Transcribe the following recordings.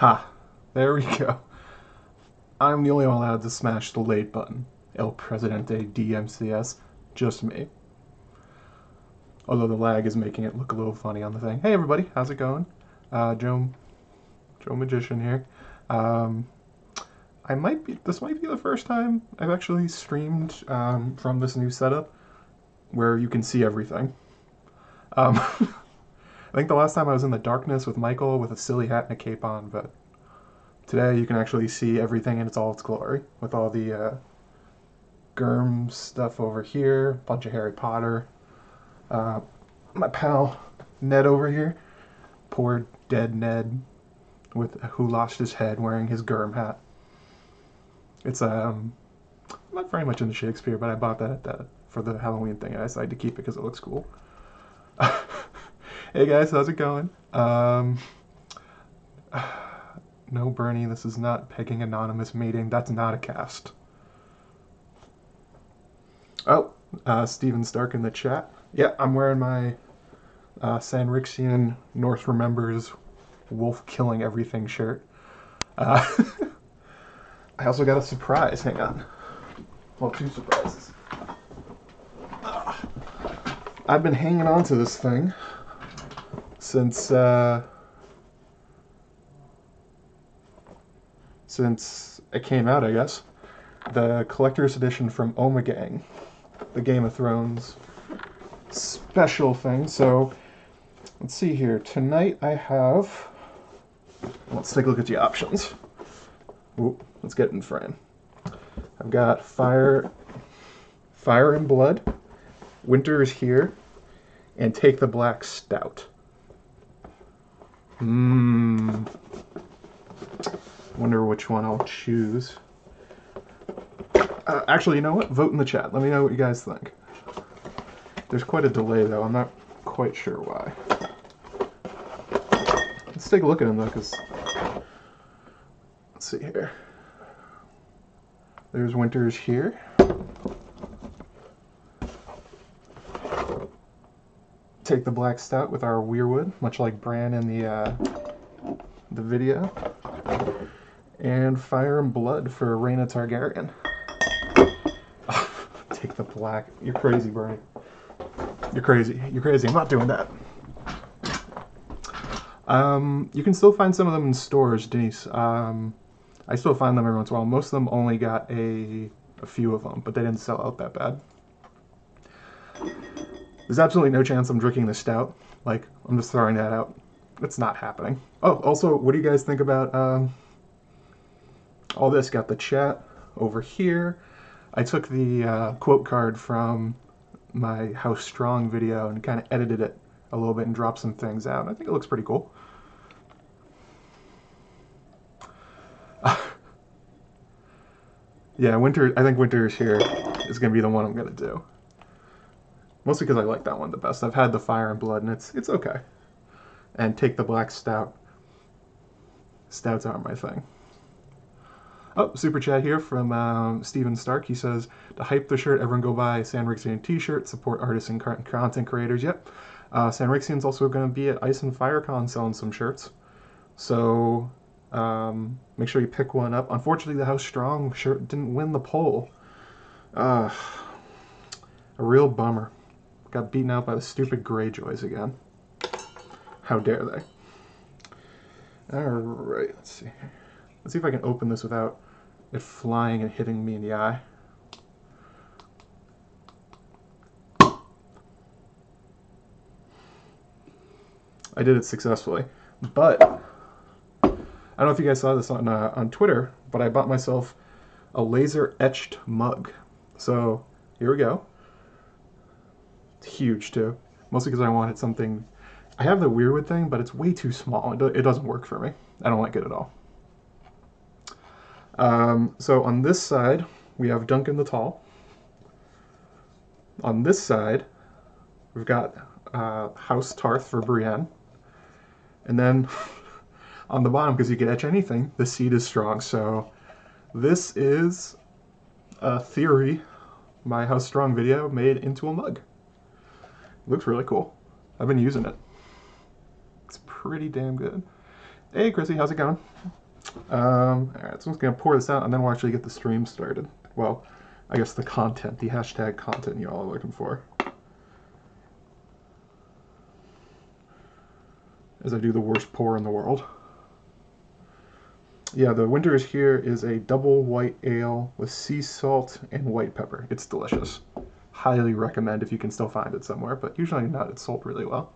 Ha! There we go. I'm the only one allowed to smash the late button. El Presidente DMCS. Just me. Although the lag is making it look a little funny on the thing. Hey everybody, how's it going? Uh, Joe, Joe Magician here. Um, I might be, this might be the first time I've actually streamed um, from this new setup where you can see everything. Um, I think the last time I was in the darkness with Michael with a silly hat and a cape on, but today you can actually see everything in its all its glory with all the uh, Germ stuff over here, bunch of Harry Potter. Uh, my pal Ned over here, poor dead Ned, with who lost his head wearing his Germ hat. It's um, not very much into Shakespeare, but I bought that at the, for the Halloween thing, and I decided to keep it because it looks cool. hey guys, how's it going? Um, no, Bernie, this is not pegging anonymous meeting. That's not a cast. Oh, uh, Steven Stark in the chat. Yeah, I'm wearing my uh, Sanrixian North Remembers Wolf Killing Everything shirt. Uh, I also got a surprise. Hang on. Well, two surprises. I've been hanging on to this thing since uh, since it came out, I guess. The collector's edition from Ommegang, the Game of Thrones special thing. So let's see here. Tonight I have. Let's take a look at the options. Ooh, let's get in frame. I've got Fire, Fire and Blood, Winter is Here, and Take the Black Stout. Mmm. Wonder which one I'll choose. Uh, actually, you know what? Vote in the chat. Let me know what you guys think. There's quite a delay, though. I'm not quite sure why. Let's take a look at them, though, because... Let's see here. There's Winters here. Take the Black Stout with our Weirwood, much like Bran in the, uh, the video. And Fire and Blood for Rhaena Targaryen. Take the black. You're crazy, Bernie. You're crazy. You're crazy. I'm not doing that. Um, you can still find some of them in stores, Denise. Um, I still find them every once in a while. Most of them only got a, a few of them, but they didn't sell out that bad. There's absolutely no chance I'm drinking the stout. Like, I'm just throwing that out. It's not happening. Oh, also, what do you guys think about um, all this? Got the chat over here. I took the uh, quote card from my How Strong video and kind of edited it a little bit and dropped some things out. I think it looks pretty cool. yeah, winter. I think winter is here is gonna be the one I'm gonna do. Mostly because I like that one the best. I've had the fire and blood, and it's it's okay. And take the black stout. Stouts aren't my thing. Oh, super chat here from um, Steven Stark. He says, to hype the shirt, everyone go buy Sanrixian t-shirt, support artists and content creators. Yep. Uh, Sanrixian's also going to be at Ice and FireCon selling some shirts. So um, make sure you pick one up. Unfortunately, the House Strong shirt didn't win the poll. Uh, a real bummer. Got beaten out by the stupid Greyjoys again. How dare they? Alright, let's see. Let's see if I can open this without it flying and hitting me in the eye. I did it successfully. But, I don't know if you guys saw this on, uh, on Twitter, but I bought myself a laser etched mug. So, here we go. Huge too. Mostly because I wanted something. I have the Weirwood thing, but it's way too small. It, do, it doesn't work for me. I don't like it at all. Um, so on this side, we have Duncan the Tall. On this side, we've got uh, House Tarth for Brienne. And then on the bottom, because you can etch anything, the seed is strong. So this is a theory, my House Strong video made into a mug. Looks really cool. I've been using it. It's pretty damn good. Hey, Chrissy, how's it going? Um, all right, so I'm just gonna pour this out, and then we'll actually get the stream started. Well, I guess the content, the hashtag content you all are looking for. As I do the worst pour in the world. Yeah, the winter is here is a double white ale with sea salt and white pepper. It's delicious. Highly recommend if you can still find it somewhere, but usually not. It's sold really well.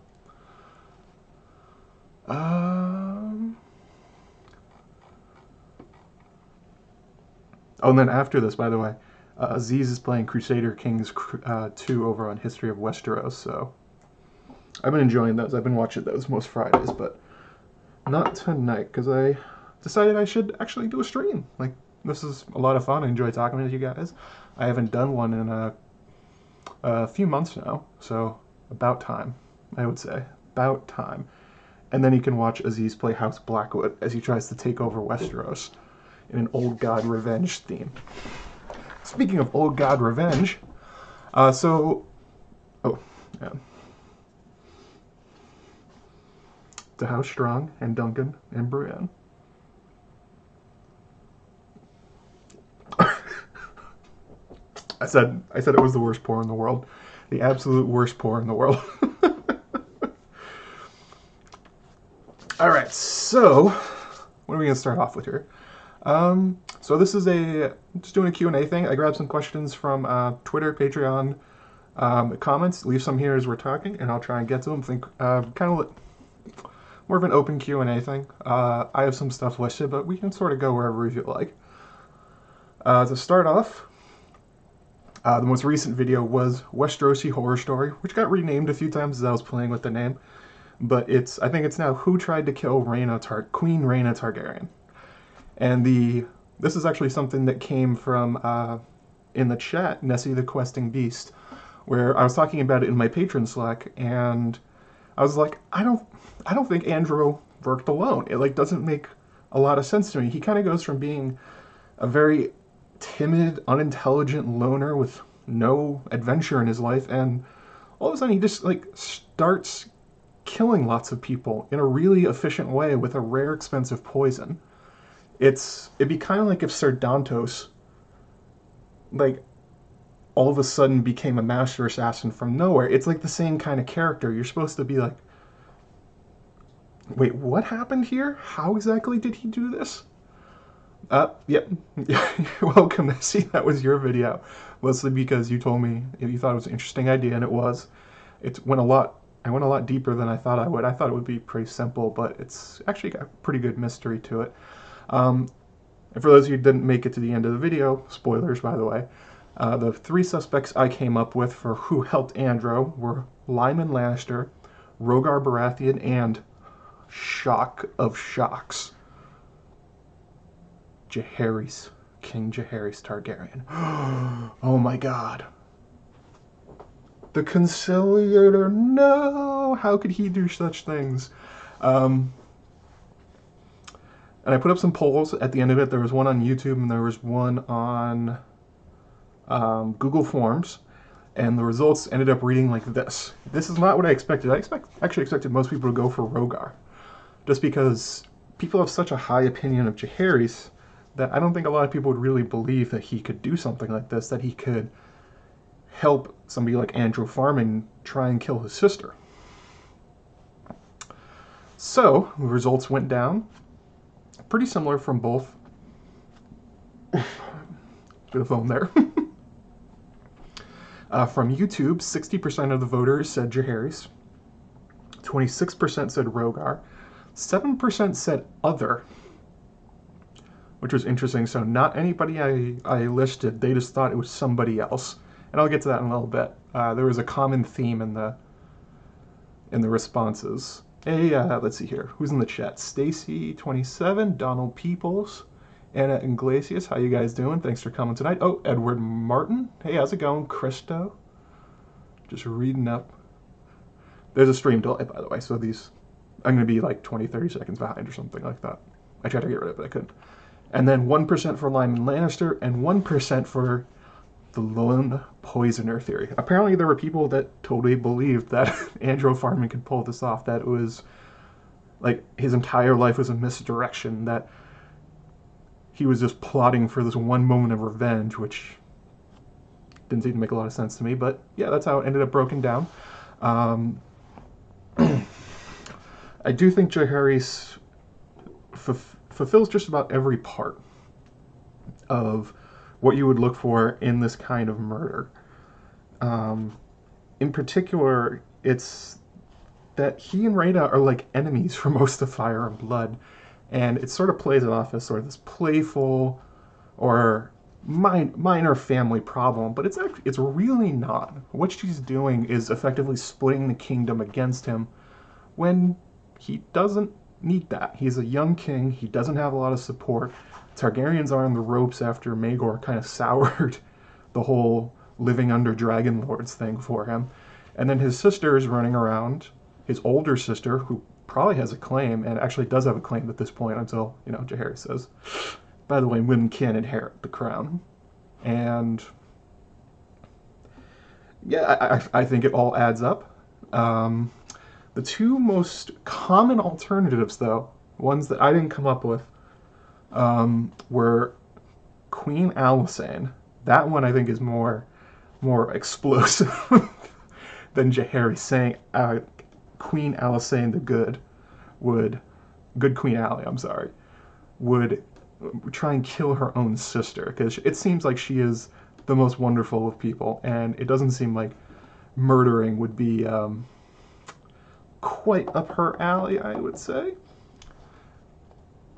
Um, oh, and then after this, by the way, uh, Aziz is playing Crusader Kings uh, 2 over on History of Westeros, so I've been enjoying those. I've been watching those most Fridays, but not tonight because I decided I should actually do a stream. Like, this is a lot of fun. I enjoy talking with you guys. I haven't done one in a, a few months now, so about time, I would say. About time. And then you can watch Aziz play House Blackwood as he tries to take over Westeros in an Old God Revenge theme. Speaking of Old God Revenge, uh, so. Oh, yeah. To House Strong and Duncan and Brienne. I said I said it was the worst pour in the world. The absolute worst pour in the world. All right, so what are we gonna start off with here? Um, so this is a just doing a Q&A thing. I grabbed some questions from uh, Twitter, Patreon, um, comments. Leave some here as we're talking, and I'll try and get to them. Think uh, kind of more of an open Q&A thing. Uh, I have some stuff listed, but we can sort of go wherever you like. Uh, to start off, uh, the most recent video was Westerosi Horror Story, which got renamed a few times as I was playing with the name. But it's I think it's now Who Tried to Kill Rhaena Tar- Queen Rhaena Targaryen. And the this is actually something that came from uh, in the chat, Nessie the Questing Beast, where I was talking about it in my patron Slack, and I was like, I don't I don't think Andrew worked alone. It like doesn't make a lot of sense to me. He kind of goes from being a very timid, unintelligent loner with no adventure in his life, and all of a sudden he just like starts killing lots of people in a really efficient way with a rare, expensive poison. It's it'd be kind of like if Ser Dontos, like, all of a sudden became a master assassin from nowhere. It's like the same kind of character. You're supposed to be like, wait, what happened here? How exactly did he do this? Uh, yep. You're welcome, Nessie. That was your video. Mostly because you told me you thought it was an interesting idea, and it was. It went a lot. I went a lot deeper than I thought I would. I thought it would be pretty simple, but it's actually got a pretty good mystery to it. Um, and for those of you who didn't make it to the end of the video, spoilers by the way, uh, the three suspects I came up with for who helped Androw were Lyman Lannister, Rogar Baratheon, and shock of shocks, Jaehaerys, King Jaehaerys Targaryen. oh my god. The Conciliator, no! How could he do such things? Um, and I put up some polls at the end of it. There was one on YouTube and there was one on um, Google Forms. And the results ended up reading like this. This is not what I expected. I expect actually expected most people to go for Rogar. Just because people have such a high opinion of Jaehaerys that I don't think a lot of people would really believe that he could do something like this, that he could help somebody like Andrew Farman try and kill his sister. So, the results went down. Pretty similar from both. Bit of phone there. uh, from YouTube, 60% of the voters said Jaehaerys. 26% said Rogar. 7% said other which was interesting. So not anybody I, I listed, they just thought it was somebody else. And I'll get to that in a little bit. Uh, there was a common theme in the in the responses. Hey, uh, let's see here. Who's in the chat? Stacy27, Donald Peoples, Anna Iglesias. How you guys doing? Thanks for coming tonight. Oh, Edward Martin. Hey, how's it going? Christo. Just reading up. There's a stream delay, by the way, so these I'm going to be like 20, 30 seconds behind or something like that. I tried to get rid of it, but I couldn't and then 1% for Lyman Lannister, and 1% for the lone poisoner theory. Apparently, there were people that totally believed that Andrew Farman could pull this off, that it was like his entire life was a misdirection, that he was just plotting for this one moment of revenge, which didn't seem to make a lot of sense to me. But yeah, that's how it ended up broken down. Um, I do think Jaehaerys f- fulfills just about every part of what you would look for in this kind of murder. Um, in particular, it's that he and Rhaena are like enemies for most of Fire and Blood, and it sort of plays it off as sort of this playful or min- minor family problem, but it's actually, it's really not. What she's doing is effectively splitting the kingdom against him when he doesn't need that. He's a young king. He doesn't have a lot of support. Targaryens are on the ropes after Maegor kind of soured the whole living under dragon lords thing for him. And then his sister is running around, his older sister, who probably has a claim, and actually does have a claim at this point until, you know, Jaehaerys says, by the way, women can inherit the crown. And yeah, I, I think it all adds up. Um, the two most common alternatives, though, ones that I didn't come up with, um, were Queen Alysanne. That one I think is more more explosive than Jaehaerys saying uh, Queen Alysanne the Good would, good Queen Aly, I'm sorry, would try and kill her own sister because it seems like she is the most wonderful of people, and it doesn't seem like murdering would be um, quite up her alley, I would say.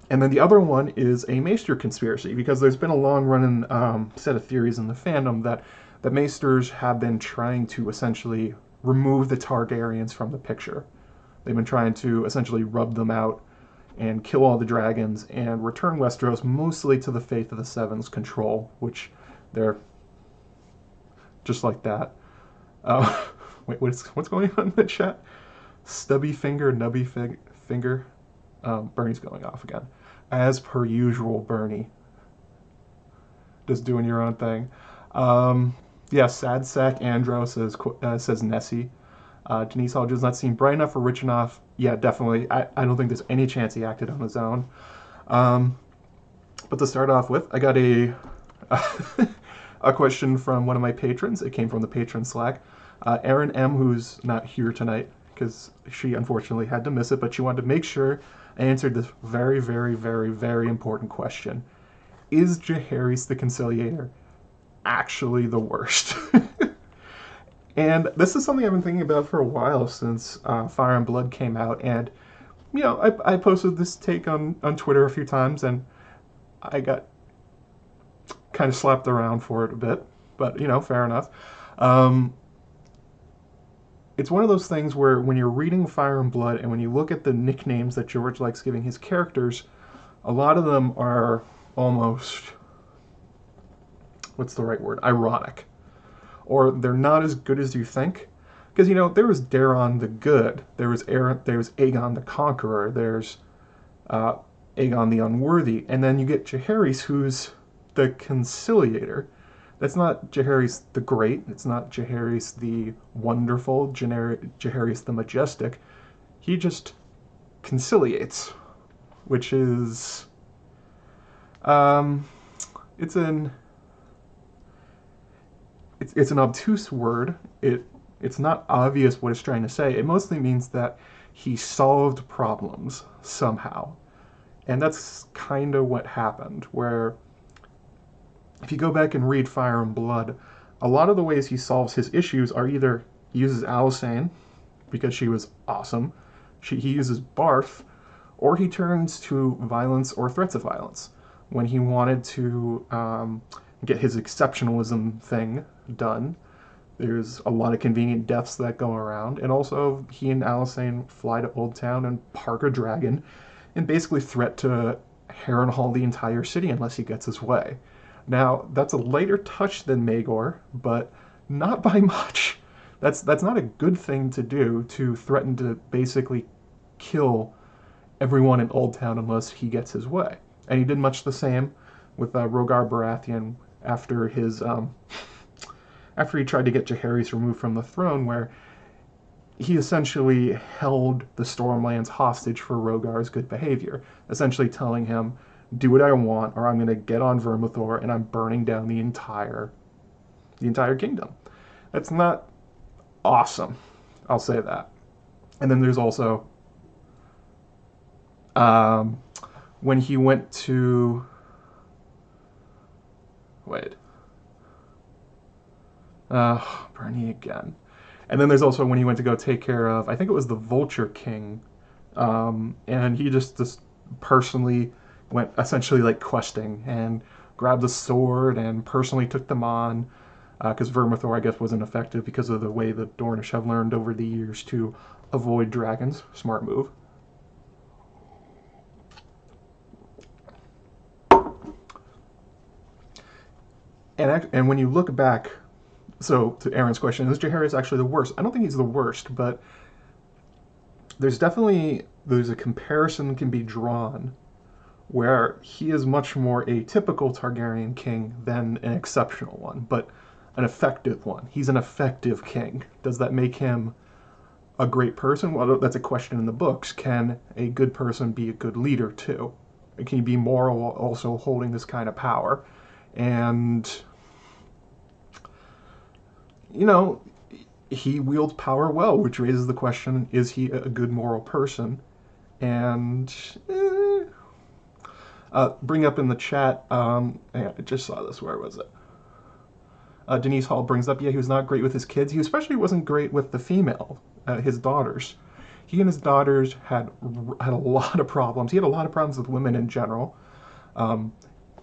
And then the other one is a Maester conspiracy, because there's been a long running um, set of theories in the fandom that the Maesters have been trying to essentially remove the Targaryens from the picture. They've been trying to essentially rub them out and kill all the dragons and return Westeros mostly to the Faith of the Seven's control, which they're just like that. Uh, wait, what's what's going on in the chat? Stubby finger, nubby fig, finger. Um, Bernie's going off again, as per usual. Bernie, just doing your own thing. Um, yeah, sad sack Androw says uh, says Nessie. Uh, Denise Hall does not seem bright enough or rich enough. Yeah, definitely. I, I don't think there's any chance he acted on his own. Um, but to start off with, I got a a question from one of my patrons. It came from the patron Slack. Uh, Erin M, who's not here tonight because she unfortunately had to miss it, but she wanted to make sure I answered this very, very, very, very important question: Is Jaehaerys the Conciliator actually the worst? And this is something I've been thinking about for a while since uh, Fire and Blood came out. And, you know, I, I posted this take on, on Twitter a few times and I got kind of slapped around for it a bit. But, you know, fair enough. Um, it's one of those things where when you're reading Fire and Blood and when you look at the nicknames that George likes giving his characters, a lot of them are almost what's the right word? Ironic or they're not as good as you think. Because you know there was Daeron the Good, there was Aaron, there was Aegon the Conqueror, there's uh, Aegon the Unworthy, and then you get Jaehaerys, who's the Conciliator. That's not Jaehaerys the Great. It's not Jaehaerys the Wonderful. Jaehaerys the Majestic. He just conciliates, which is um, it's an it's, it's an obtuse word. It it's not obvious what it's trying to say. It mostly means that he solved problems somehow. And that's kind of what happened, where if you go back and read Fire and Blood, a lot of the ways he solves his issues are either he uses Alysanne, because she was awesome, she, he uses Barth, or he turns to violence or threats of violence. When he wanted to um, get his exceptionalism thing done. There's a lot of convenient deaths that go around, and also he and Alysanne fly to Oldtown and park a dragon, and basically threat to Harrenhal the entire city unless he gets his way. Now that's a lighter touch than Maegor, but not by much. That's that's not a good thing to do to threaten to basically kill everyone in Oldtown unless he gets his way. And he did much the same with uh, Rogar Baratheon after his um, after he tried to get Jaehaerys removed from the throne, where he essentially held the Stormlands hostage for Rogar's good behavior, essentially telling him, "Do what I want, or I'm going to get on Vermithor and I'm burning down the entire, the entire kingdom." That's not awesome. I'll say that. And then there's also um, when he went to wait, uh, Bernie again. And then there's also when he went to go take care of, I think it was the Vulture King, um, and he just just personally went essentially like questing and grabbed a sword and personally took them on because uh, Vermithor, I guess, wasn't effective because of the way the Dornish have learned over the years to avoid dragons. Smart move. And, and when you look back so to Erin's question, is Jaehaerys actually the worst? I don't think he's the worst, but there's definitely there's a comparison can be drawn where he is much more a typical Targaryen king than an exceptional one, but an effective one. He's an effective king. Does that make him a great person? Well, that's a question in the books. Can a good person be a good leader too? Can he be moral also holding this kind of power? And you know, he wields power well, which raises the question: Is he a good moral person? And eh, uh, bring up in the chat. Um, I just saw this. Where was it? Uh, Denise Hall brings up, yeah, he was not great with his kids. He especially wasn't great with the female, uh, his daughters. He and his daughters had had a lot of problems. He had a lot of problems with women in general. Um,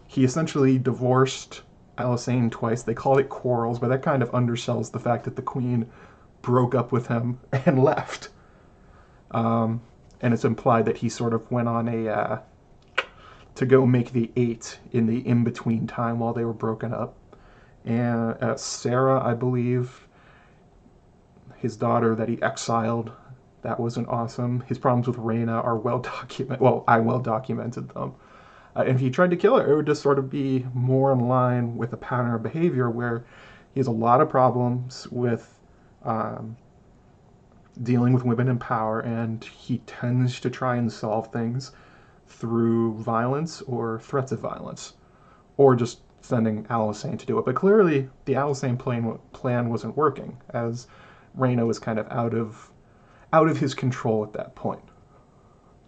he essentially divorced Alysanne twice. They called it quarrels, but that kind of undersells the fact that the queen broke up with him and left. Um, and it's implied that he sort of went on a uh, to go make the eight in the in between time while they were broken up. And uh, Saera, I believe, his daughter that he exiled, that wasn't awesome. His problems with Rhaena are well documented. Well, I well documented them. Uh, if he tried to kill her, it would just sort of be more in line with a pattern of behavior where he has a lot of problems with um, dealing with women in power, and he tends to try and solve things through violence or threats of violence, or just sending Alysanne to do it. But clearly, the Alysanne plan, plan wasn't working, as Rhaena was kind of out of out of his control at that point.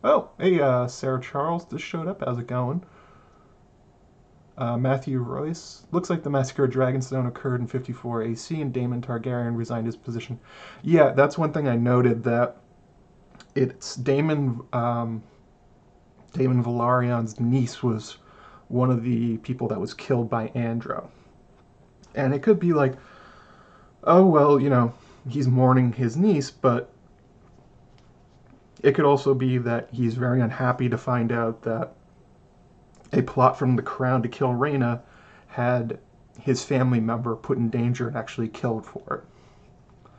Oh, hey, uh, Sarah Charles just showed up. How's it going? Uh, Matthew Royce. Looks like the massacre of Dragonstone occurred in 54 AC and Daemon Targaryen resigned his position. Yeah, that's one thing I noted that it's Daemon, um, Daemon Velaryon's niece was one of the people that was killed by Androw. And it could be like, oh, well, you know, he's mourning his niece, but it could also be that he's very unhappy to find out that a plot from the crown to kill Rhaena had his family member put in danger and actually killed for it.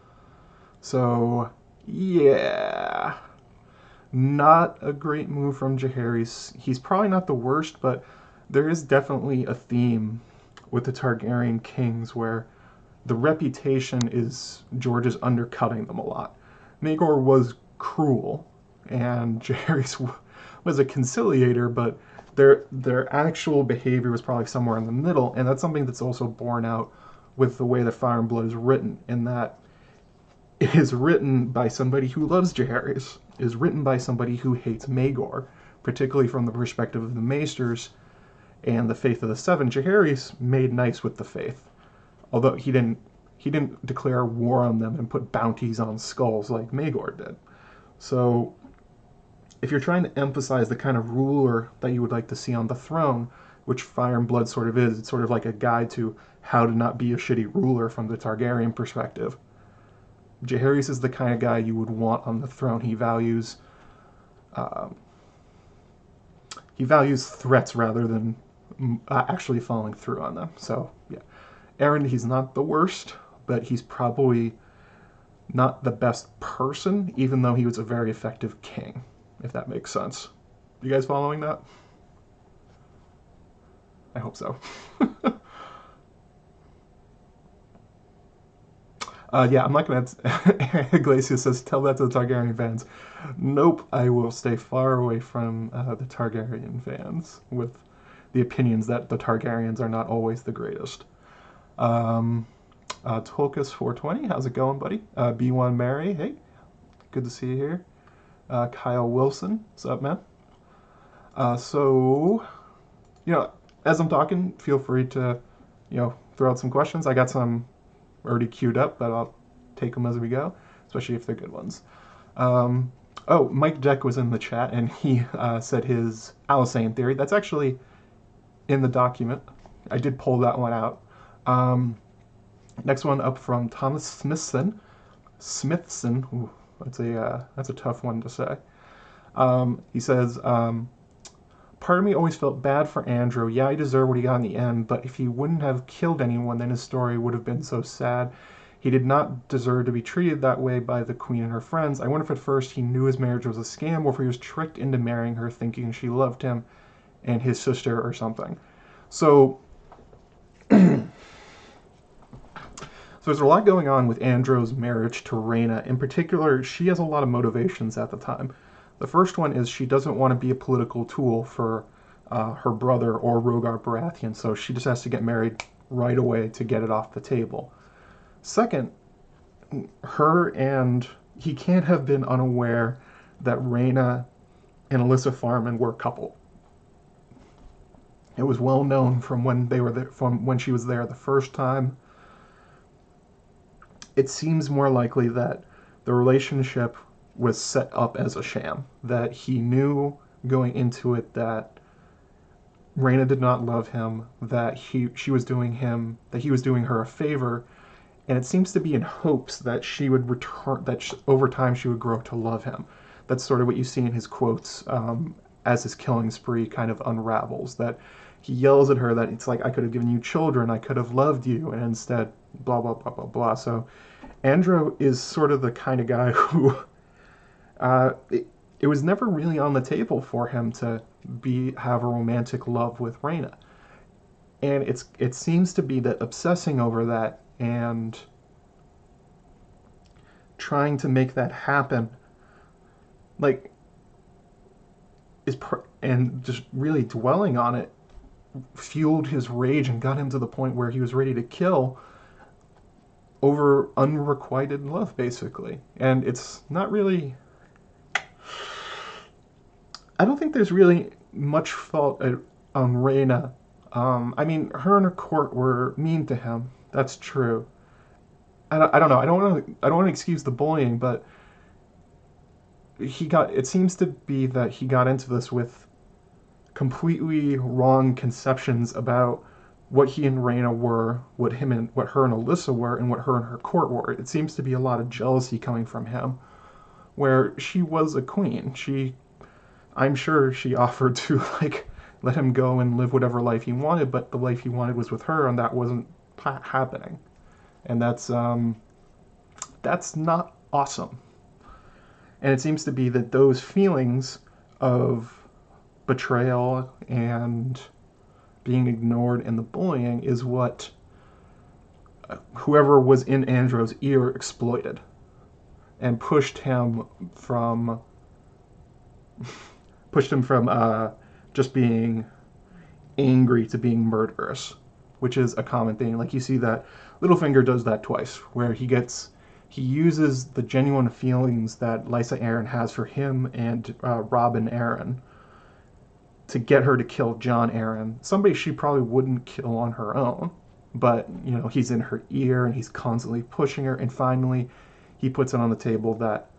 So, yeah. Not a great move from Jaehaerys. He's probably not the worst, but there is definitely a theme with the Targaryen kings where the reputation is George is undercutting them a lot. Maegor was cruel, and Jaehaerys was a conciliator, but their their actual behavior was probably somewhere in the middle, and that's something that's also borne out with the way that Fire and Blood is written, in that it is written by somebody who loves Jaehaerys, is written by somebody who hates Maegor, particularly from the perspective of the Maesters and the Faith of the Seven. Jaehaerys made nice with the Faith, although he didn't he didn't declare war on them and put bounties on skulls like Maegor did. So, if you're trying to emphasize the kind of ruler that you would like to see on the throne, which Fire and Blood sort of is, it's sort of like a guide to how to not be a shitty ruler from the Targaryen perspective. Jaehaerys is the kind of guy you would want on the throne. He values um, he values threats rather than uh, actually following through on them. So yeah, Erin, he's not the worst, but he's probably not the best person, even though he was a very effective king, if that makes sense. You guys following that? I hope so. Uh, yeah, I'm not gonna. Iglesias says, "Tell that to the Targaryen fans." Nope, I will stay far away from uh, the Targaryen fans with the opinions that the Targaryens are not always the greatest. Um, uh, Tolkus420, how's it going, buddy? Uh, B1 Mary, hey, good to see you here. Uh, Kyle Wilson, what's up, man? Uh, so, you know, as I'm talking, feel free to, you know, throw out some questions. I got some already queued up, but I'll take them as we go, especially if they're good ones. Um, oh, Mike Deck was in the chat, and he uh, said his Alysanne theory. That's actually in the document. I did pull that one out. Um, next one up from Thomas Smithson. Smithson. Ooh, that's a uh, that's a tough one to say. Um, he says, um, "Part of me always felt bad for Andrew. Yeah, he deserved what he got in the end, but if he wouldn't have killed anyone, then his story would have been so sad. He did not deserve to be treated that way by the queen and her friends. I wonder if at first he knew his marriage was a scam, or if he was tricked into marrying her, thinking she loved him and his sister or something." So. So there's a lot going on with Andrew's marriage to Rhaena. In particular, she has a lot of motivations at the time. The first one is she doesn't want to be a political tool for uh, her brother or Rogar Baratheon, so she just has to get married right away to get it off the table. Second, her and he can't have been unaware that Rhaena and Elissa Farman were a couple. It was well known from when they were there, from when she was there the first time it seems more likely that the relationship was set up as a sham, that he knew going into it that Rhaena did not love him, that he she was doing him that he was doing her a favor, and it seems to be in hopes that she would return that she, over time she would grow to love him. That's sort of what you see in his quotes um, as his killing spree kind of unravels. That he yells at her that it's like I could have given you children, I could have loved you, and instead blah blah blah blah blah. So Androw is sort of the kind of guy who uh, it, it, was never really on the table for him to be have a romantic love with Rhaena. And it's it seems to be that obsessing over that and trying to make that happen like is pr- and just really dwelling on it fueled his rage and got him to the point where he was ready to kill over unrequited love, basically. And it's not really. I don't think there's really much fault on Rhaena. Um, I mean, her and her court were mean to him. That's true. I don't, I don't know. I don't want to. I don't want to excuse the bullying, but he got. It seems to be that he got into this with completely wrong conceptions about what he and Rhaena were, what him and what her and Elissa were, and what her and her court were. It seems to be a lot of jealousy coming from him, where she was a queen. She, I'm sure she offered to like let him go and live whatever life he wanted, but the life he wanted was with her, and that wasn't ha- happening, and that's um, that's not awesome. And it seems to be that those feelings of betrayal and being ignored and the bullying is what uh, whoever was in Androw's ear exploited and pushed him from pushed him from uh, just being angry to being murderous, which is a common thing. Like you see that Littlefinger does that twice, where he gets he uses the genuine feelings that Lysa Arryn has for him and uh, Robin Arryn to get her to kill Jon Arryn, somebody she probably wouldn't kill on her own. But, you know, he's in her ear and he's constantly pushing her. And finally, he puts it on the table that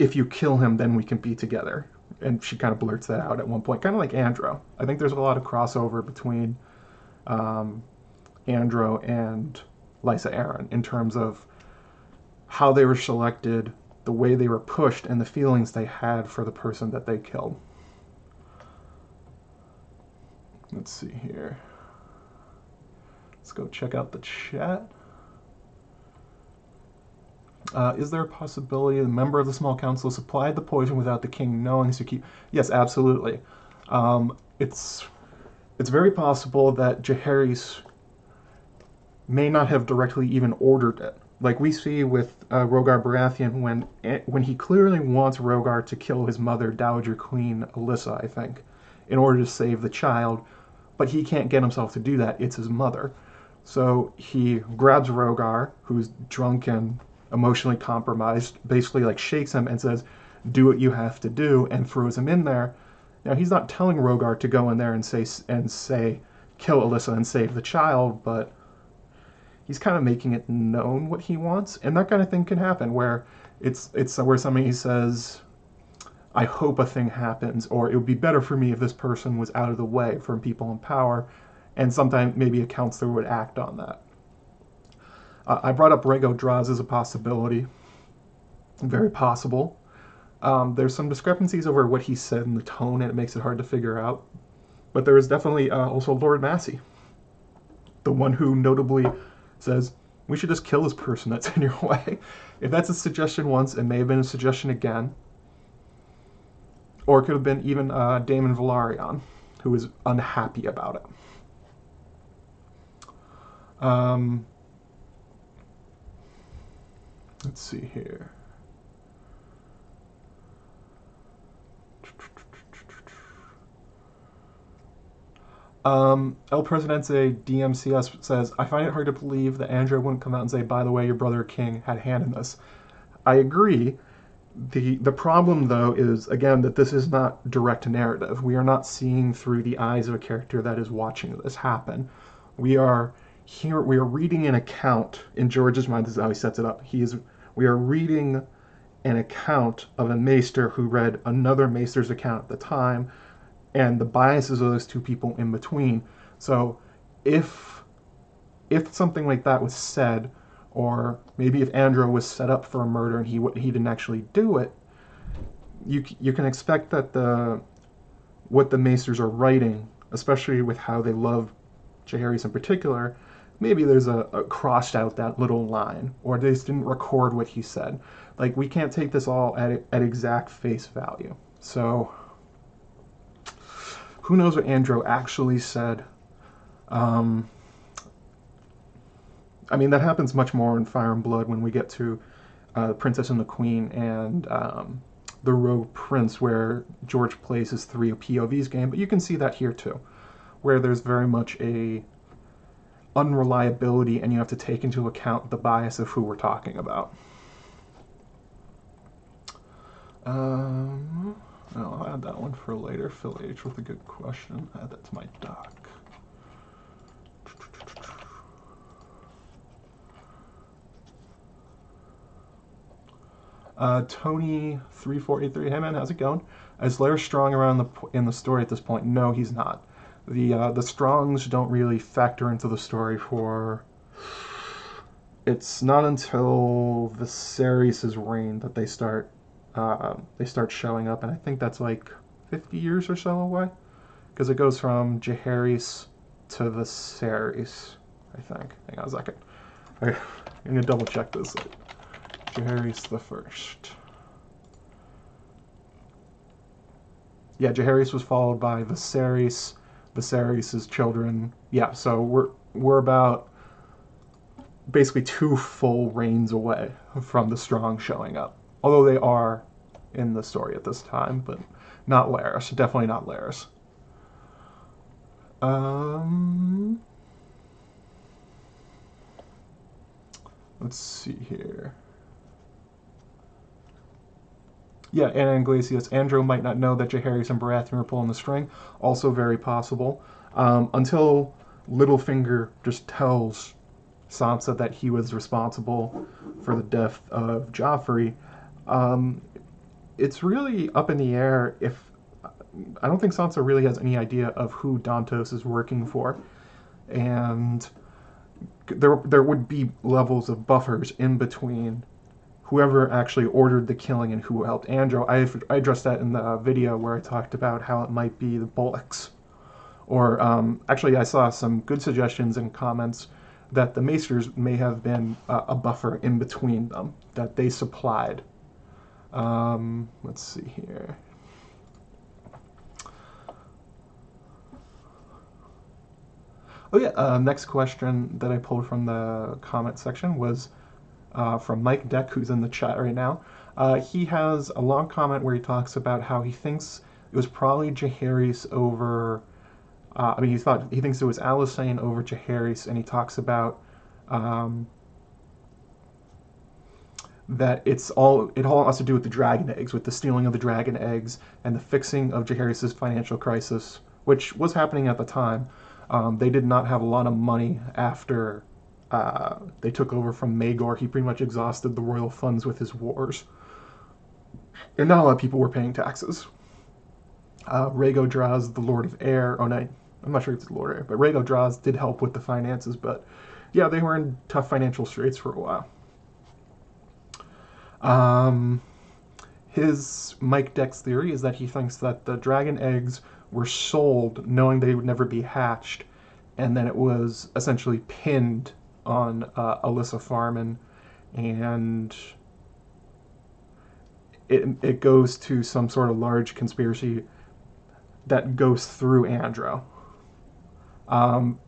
if you kill him, then we can be together. And she kind of blurts that out at one point, kind of like Androw. I think there's a lot of crossover between um, Androw and Lysa Arryn in terms of how they were selected, the way they were pushed, and the feelings they had for the person that they killed. Let's see here. Let's go check out the chat. Uh, is there a possibility a member of the small council supplied the poison without the king knowing to keep? Yes, absolutely. Um, it's it's very possible that Jaehaerys may not have directly even ordered it. Like we see with uh, Rogar Baratheon when eh, when he clearly wants Rogar to kill his mother, Dowager Queen Alyssa, I think, in order to save the child, but he can't get himself to do that. It's his mother. So he grabs Rogar, who's drunk and emotionally compromised, basically like shakes him and says, "Do what you have to do," and throws him in there. Now he's not telling Rogar to go in there and say and say, "Kill Alyssa and save the child," but he's kind of making it known what he wants, and that kind of thing can happen where it's it's where somebody says, "I hope a thing happens," or "It would be better for me if this person was out of the way from people in power," and sometimes maybe a counselor would act on that. I brought up Rego Draz as a possibility, very possible. Um, there's some discrepancies over what he said and the tone, and it makes it hard to figure out. But there is definitely uh, also Lord Massey, the one who notably says, we should just kill this person that's in your way. If that's a suggestion once, it may have been a suggestion again. Or it could have been even uh, Daemon Velaryon, who was unhappy about it. Um, let's see here. Um, El Presidente DMCS says, I find it hard to believe that Andrew wouldn't come out and say, by the way, your brother King had hand in this. I agree. The, the problem, though, is, again, that this is not direct narrative. We are not seeing through the eyes of a character that is watching this happen. We are here, we are reading an account, in George's mind, this is how he sets it up. He is, we are reading an account of a maester who read another maester's account at the time, and the biases of those two people in between. So if if something like that was said, or maybe if Androw was set up for a murder and he he didn't actually do it, you you can expect that the what the Maesters are writing, especially with how they love Jaehaerys in particular, maybe there's a, a, crossed out that little line, or they just didn't record what he said. Like we can't take this all at at exact face value. So who knows what Andrew actually said? Um, I mean, that happens much more in Fire and Blood when we get to uh, Princess and the Queen and um, the Rogue Prince, where George plays his three POVs game. But you can see that here too, where there's very much a unreliability, and you have to take into account the bias of who we're talking about. Um, I'll add that one for later. Phil H with a good question. Add that to my doc. Uh, Tony three four eight three. Hey man, how's it going? Is Larys Strong around the in the story at this point? No, he's not. The uh, the Strongs don't really factor into the story for. It's not until Viserys' reign that they start uh, they start showing up, and I think that's like 50 years or so away, because it goes from Jaehaerys to Viserys, I think. Hang on a second. I'm gonna double check this. Jaehaerys the first. Yeah, Jaehaerys was followed by Viserys, Viserys' children. Yeah, so we're we're about basically two full reigns away from the strong showing up. Although they are in the story at this time, but not Larys. Definitely not Larys. Um, let's see here. Yeah, Anna Iglesias. Andro might not know that Jaehaerys and Baratheon are pulling the string. Also very possible. Um, until Littlefinger just tells Sansa that he was responsible for the death of Joffrey, um, it's really up in the air if I don't think Sansa really has any idea of who Dontos is working for, and there there would be levels of buffers in between whoever actually ordered the killing and who helped Androw. I, I addressed that in the video where I talked about how it might be the Bullocks. Or um, actually, I saw some good suggestions and comments that the Maesters may have been uh, a buffer in between them, that they supplied um, let's see here. Oh yeah. Uh, next question that I pulled from the comment section was uh, from Mike Deck, who's in the chat right now. Uh, he has a long comment where he talks about how he thinks it was probably Jaehaerys over. Uh, I mean, he thought he thinks it was Alysanne over Jaehaerys, and he talks about um, that it's all it all has to do with the dragon eggs, with the stealing of the dragon eggs and the fixing of Jaehaerys' financial crisis, which was happening at the time. Um, they did not have a lot of money after uh, they took over from Maegor. He pretty much exhausted the royal funds with his wars, and not a lot of people were paying taxes. Uh, Rego Draz, the Lord of Air, oh no, I'm not sure if it's the Lord of Air, but Rego Draz did help with the finances, but yeah, they were in tough financial straits for a while. Um, his Mike Dex theory is that he thinks that the dragon eggs were sold knowing they would never be hatched, and then it was essentially pinned on uh, Elissa Farman, and it, it goes to some sort of large conspiracy that goes through Androw. Um,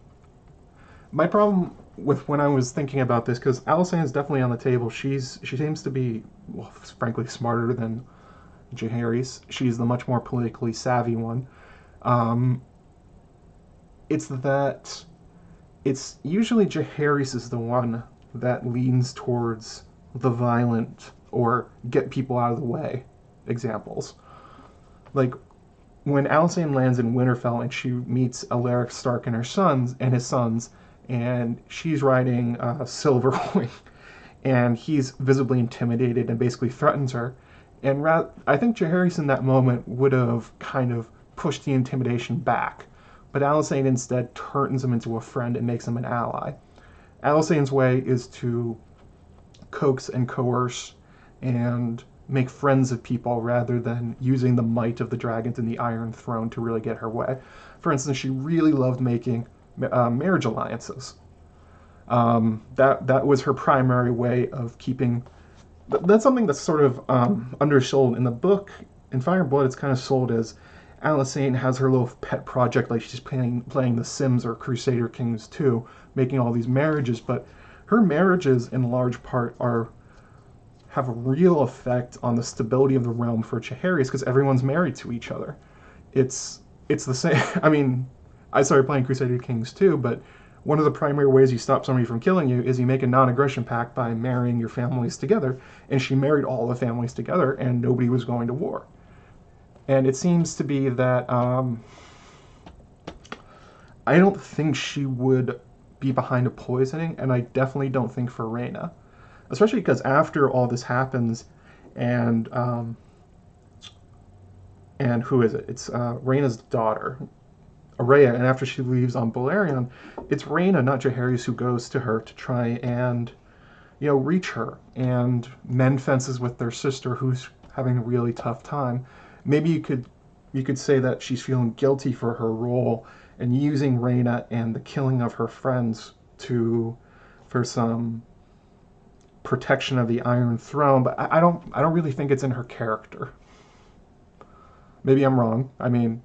my problem with when I was thinking about this, because Alysanne is definitely on the table. She's she seems to be, well, frankly, smarter than Jaehaerys. She's the much more politically savvy one. Um, it's that it's usually Jaehaerys is the one that leans towards the violent or get people out of the way examples. Like when Alysanne lands in Winterfell and she meets Alaric Stark and her sons and his sons, and she's riding uh, Silverwing, and he's visibly intimidated and basically threatens her. And ra- I think Jaehaerys in that moment would have kind of pushed the intimidation back, but Alysanne instead turns him into a friend and makes him an ally. Alysanne's way is to coax and coerce and make friends of people rather than using the might of the dragons and the Iron Throne to really get her way. For instance, she really loved making uh, marriage alliances. Um, that that was her primary way of keeping. That's something that's sort of um, undersold in the book. In Fire and Blood, it's kind of sold as Alysanne has her little pet project, like she's playing playing The Sims or Crusader Kings 2, making all these marriages. But her marriages, in large part, are have a real effect on the stability of the realm for Jaehaerys because everyone's married to each other. It's it's the same. I mean, I started playing Crusader Kings too, but one of the primary ways you stop somebody from killing you is you make a non-aggression pact by marrying your families together. And she married all the families together, and nobody was going to war. And it seems to be that um, I don't think she would be behind a poisoning, and I definitely don't think for Rhaena, especially because after all this happens, and um, and who is it? It's uh, Rhaena's daughter, Aerea, and after she leaves on Balerion, it's Rhaena, not Jaehaerys, who goes to her to try and, you know, reach her and mend fences with their sister, who's having a really tough time. Maybe you could, you could say that she's feeling guilty for her role and using Rhaena and the killing of her friends to, for some protection of the Iron Throne. But I, I don't, I don't really think it's in her character. Maybe I'm wrong. I mean,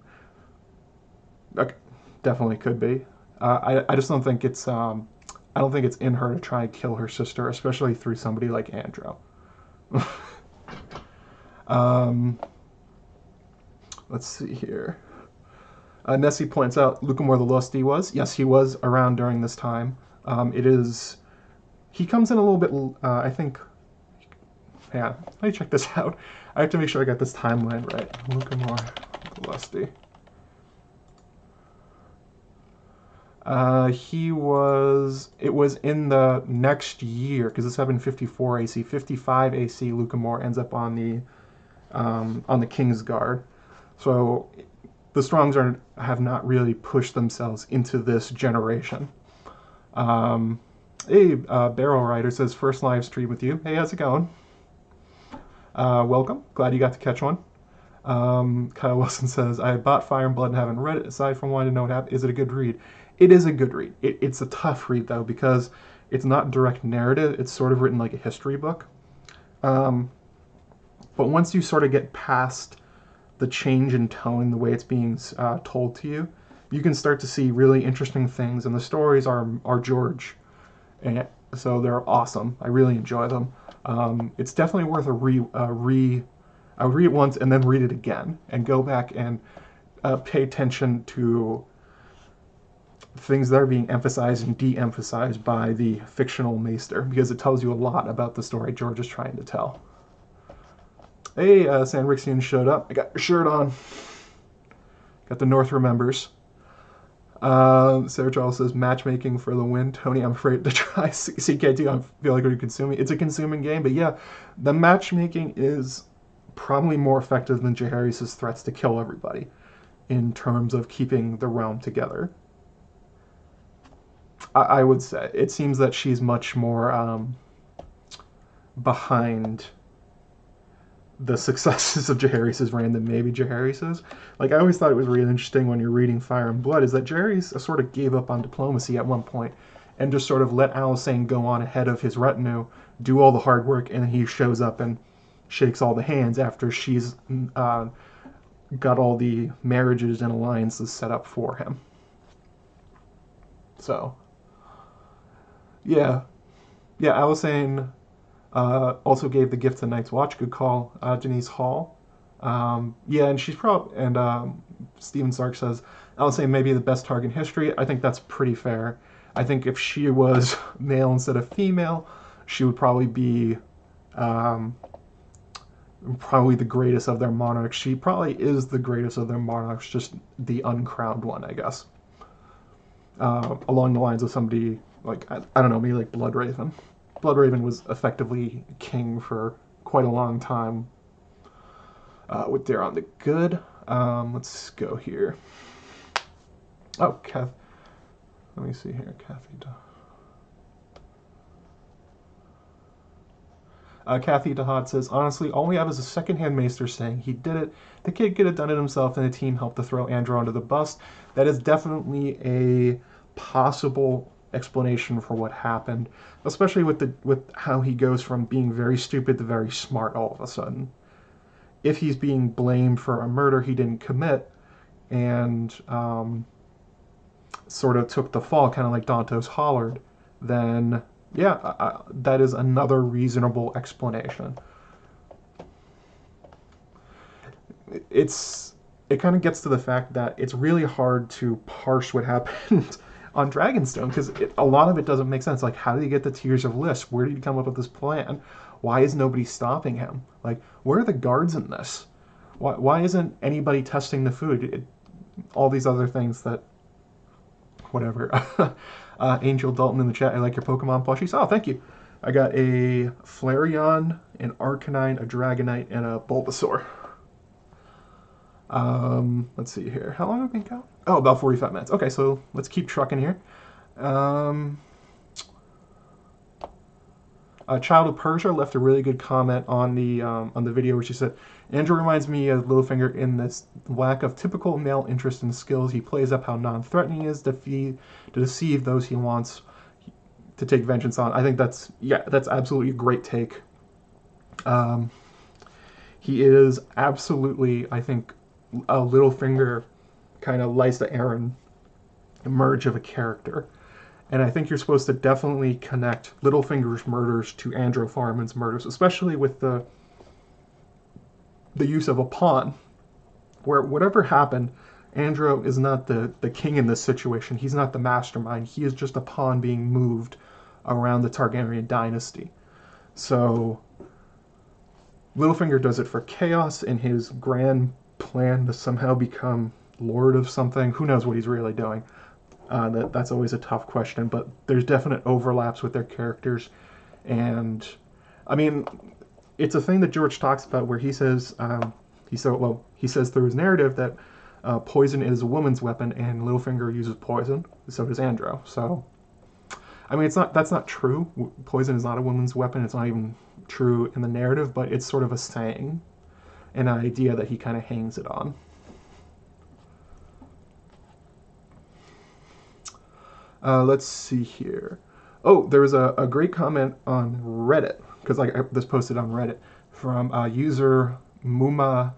definitely could be. Uh, I, I just don't think it's um, I don't think it's in her to try and kill her sister, especially through somebody like Androw. um, let's see here. Uh, Nessie points out Lucamore the Lusty was. Yes, he was around during this time. Um, it is. He comes in a little bit. Uh, I think. Yeah, let me check this out. I have to make sure I got this timeline right. Lucamore the Lusty. Uh, he was. It was in the next year because this happened 54 AC. 55 AC. Lucamore ends up on the um, on the King's Guard. So the Strongs are have not really pushed themselves into this generation. Um, hey, uh, Barrel Rider says first live stream with you. Hey, how's it going? Uh, welcome. Glad you got to catch one. Um, Kyle Wilson says I bought Fire and Blood and haven't read it. Aside from wanting to know what happened, is it a good read? It is a good read. It, it's a tough read though because it's not direct narrative. It's sort of written like a history book. Um, but once you sort of get past the change in tone, the way it's being uh, told to you, you can start to see really interesting things, and the stories are are George, and so they're awesome. I really enjoy them. Um, it's definitely worth a re uh, re. I would read it once and then read it again, and go back and uh, pay attention to things that are being emphasized and de-emphasized by the fictional maester because it tells you a lot about the story George is trying to tell. Hey, uh, Sandrixian showed up. I got your shirt on. Got the North Remembers. Uh, Sarah Charles says matchmaking for the win. Tony, I'm afraid to try CK2. I feel like you're consuming. It's a consuming game, but yeah, the matchmaking is probably more effective than Jaehaerys' threats to kill everybody in terms of keeping the realm together. I, I would say it seems that she's much more um, behind the successes of Jaehaerys' reign than maybe Jaehaerys' Like, I always thought it was really interesting when you're reading Fire and Blood is that Jaehaerys sort of gave up on diplomacy at one point and just sort of let Alysanne go on ahead of his retinue, do all the hard work, and he shows up and shakes all the hands after she's uh, got all the marriages and alliances set up for him. So, yeah. Yeah, Alysanne uh, also gave the gift to Night's Watch. Good call, uh, Denise Hall. Um, yeah, and she's probably, and um, Steven Stark says, Alysanne say maybe the best Targ in history. I think that's pretty fair. I think if she was male instead of female, she would probably be um, probably the greatest of their monarchs. She probably is the greatest of their monarchs, just the uncrowned one, I guess. Uh, along the lines of somebody like I, I don't know, maybe like Bloodraven. Bloodraven was effectively king for quite a long time. Uh, with Daeron the Good. Um, let's go here. Oh, Kath. Let me see here, Kathy. Uh, Kathy DeHod says, honestly, all we have is a secondhand maester saying he did it. The kid could have done it himself, and the team helped to throw Andrew under the bus. That is definitely a possible explanation for what happened, especially with the with how he goes from being very stupid to very smart all of a sudden. If he's being blamed for a murder he didn't commit, and um, sort of took the fall, kind of like Dontos Hollard, then yeah, that is another reasonable explanation. It's it kind of gets to the fact that it's really hard to parse what happened on Dragonstone because a lot of it doesn't make sense. Like, how did he get the Tears of Lys? Where did he come up with this plan? Why is nobody stopping him? Like, where are the guards in this? Why, why isn't anybody testing the food? It, all these other things that, whatever. Uh, Angel Dalton in the chat. I like your Pokemon plushies. Oh, thank you. I got a Flareon, an Arcanine, a Dragonite, and a Bulbasaur. Um, let's see here. How long have we been going? Oh, about 45 minutes. Okay, so let's keep trucking here. Um, uh, Child of Persia left a really good comment on the um, on the video where she said, Andrew reminds me of Littlefinger in this lack of typical male interest and skills. He plays up how non-threatening he is to, feed, to deceive those he wants to take vengeance on. I think that's yeah, that's absolutely a great take. Um, he is absolutely, I think, a Littlefinger kind of Lysa Arryn merge of a character. And I think you're supposed to definitely connect Littlefinger's murders to Andrew Farman's murders, especially with the the use of a pawn, where whatever happened, Andrew is not the, the king in this situation. He's not the mastermind. He is just a pawn being moved around the Targaryen dynasty. So Littlefinger does it for chaos in his grand plan to somehow become lord of something. Who knows what he's really doing? Uh, that that's always a tough question, but there's definite overlaps with their characters, and I mean, it's a thing that George talks about where he says um, he said well he says through his narrative that uh, poison is a woman's weapon and Littlefinger uses poison. So does Androw. So I mean it's not that's not true. Poison is not a woman's weapon. It's not even true in the narrative, but it's sort of a saying, an idea that he kind of hangs it on. Uh, let's see here. Oh, there was a, a great comment on Reddit because like I, this posted on Reddit from uh, user Muma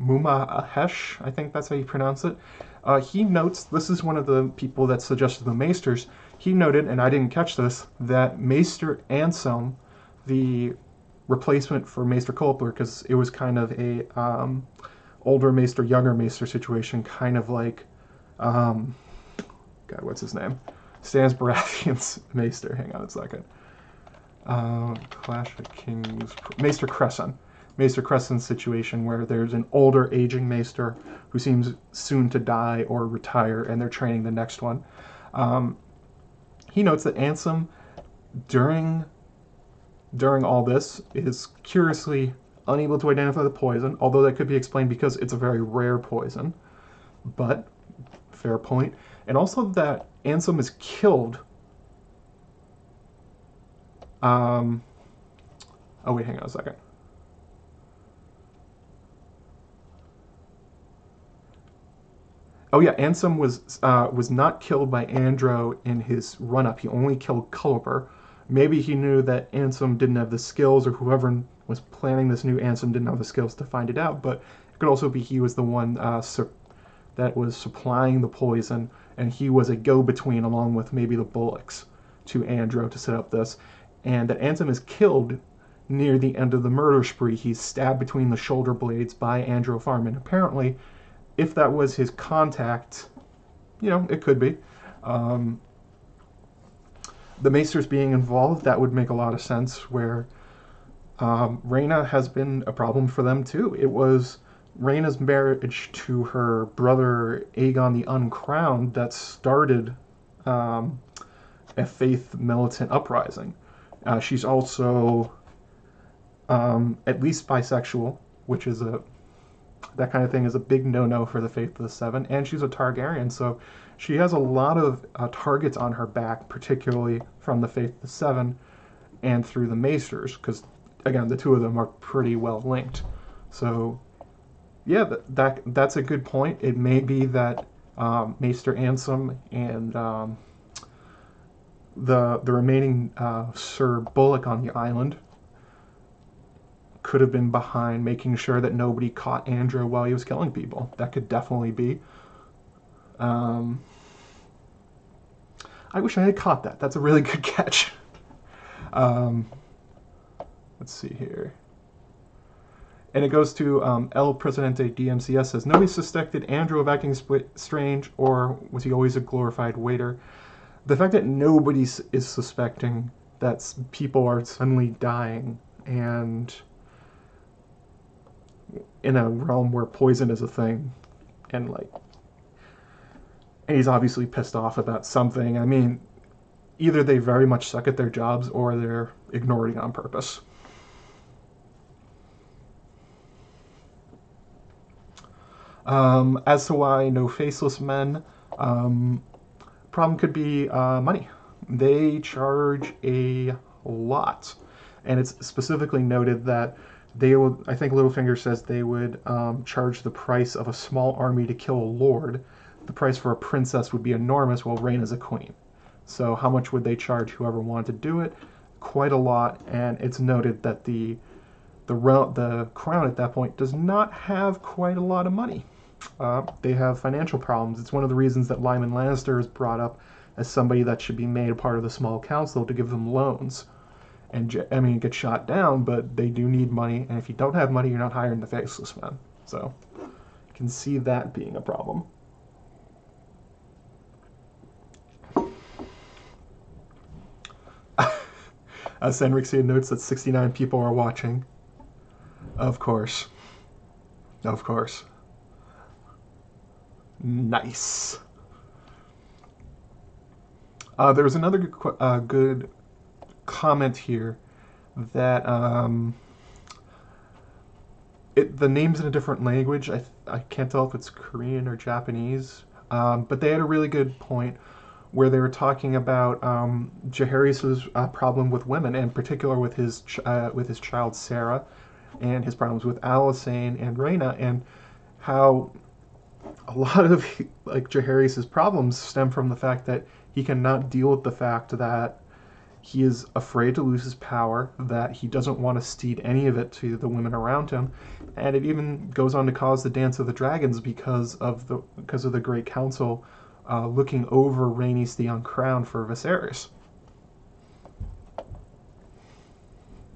Muma Ahesh, I think that's how you pronounce it. Uh, he notes this is one of the people that suggested the Maesters. He noted, and I didn't catch this, that Maester Anselm, the replacement for Maester Kolpler, because it was kind of a um, older Maester, younger Maester situation, kind of like, um, God, what's his name? Stannis Baratheon's Maester. Hang on a second. Uh, Clash of Kings, Maester Cressen. Maester Cressen's situation where there's an older aging Maester who seems soon to die or retire, and they're training the next one. Um, he notes that Anselm, during during all this, is curiously unable to identify the poison, although that could be explained because it's a very rare poison. But fair point. and also that Anselm is killed. Um, oh wait, hang on a second. Oh yeah, Anselm was uh, was not killed by Androw in his run up. He only killed Culber. Maybe he knew that Anselm didn't have the skills, or whoever was planning this new Anselm didn't have the skills to find it out. But it could also be he was the one uh, that was supplying the poison, and he was a go-between along with maybe the Bullocks to Androw to set up this, and that Anselm is killed near the end of the murder spree. He's stabbed between the shoulder blades by Androw Farman. Apparently if that was his contact, you know, it could be. Um, the Maesters being involved, that would make a lot of sense. Where um, has been a problem for them too. It was Rhaena's marriage to her brother Aegon the Uncrowned that started um, a faith militant uprising. Uh, she's also um, at least bisexual, which is a that kind of thing is a big no-no for the Faith of the Seven, and she's a Targaryen, so she has a lot of uh, targets on her back, particularly from the Faith of the Seven and through the Maesters, because again, the two of them are pretty well linked. So, yeah, that, that that's a good point. It may be that um, Maester Anselm and um, the the remaining uh, Sir Bullock on the island could have been behind making sure that nobody caught Androw while he was killing people. That could definitely be. Um, I wish I had caught that. That's a really good catch. Um, let's see here. And it goes to um, El Presidente DMCS says, Nobody suspected Andrew of acting strange, or was he always a glorified waiter? The fact that nobody is suspecting that people are suddenly dying and in a realm where poison is a thing, and like, he's obviously pissed off about something. I mean, either they very much suck at their jobs or they're ignoring on purpose. Um, as to why no faceless men, um, problem could be uh, money. They charge a lot, and it's specifically noted that they would i think littlefinger says they would um, charge the price of a small army to kill a lord the price for a princess would be enormous while reign as a queen. So how much would they charge whoever wanted to do it? Quite a lot and it's noted that the the, the crown at that point does not have quite a lot of money. Uh, they have financial problems. It's one of the reasons that lyman lannister is brought up as somebody that should be made a part of the small council to give them loans. And I mean get shot down, but they do need money, and if you don't have money, you're not hiring the faceless men. So you can see that being a problem. As notes that 69 people are watching. Of course. Of course. Nice. Uh, there was another good, uh, good comment here that um, it, the name's in a different language. I, I can't tell if it's Korean or Japanese, um, but they had a really good point where they were talking about um, Jaehaerys's uh, problem with women, in particular with his ch- uh, with his child Saera, and his problems with Alysanne and Rhaena, and how a lot of like Jaehaerys's problems stem from the fact that he cannot deal with the fact that he is afraid to lose his power, that he doesn't want to cede any of it to the women around him, and it even goes on to cause the Dance of the Dragons because of the because of the Great Council uh, looking over Rhaenys the Uncrowned for Viserys.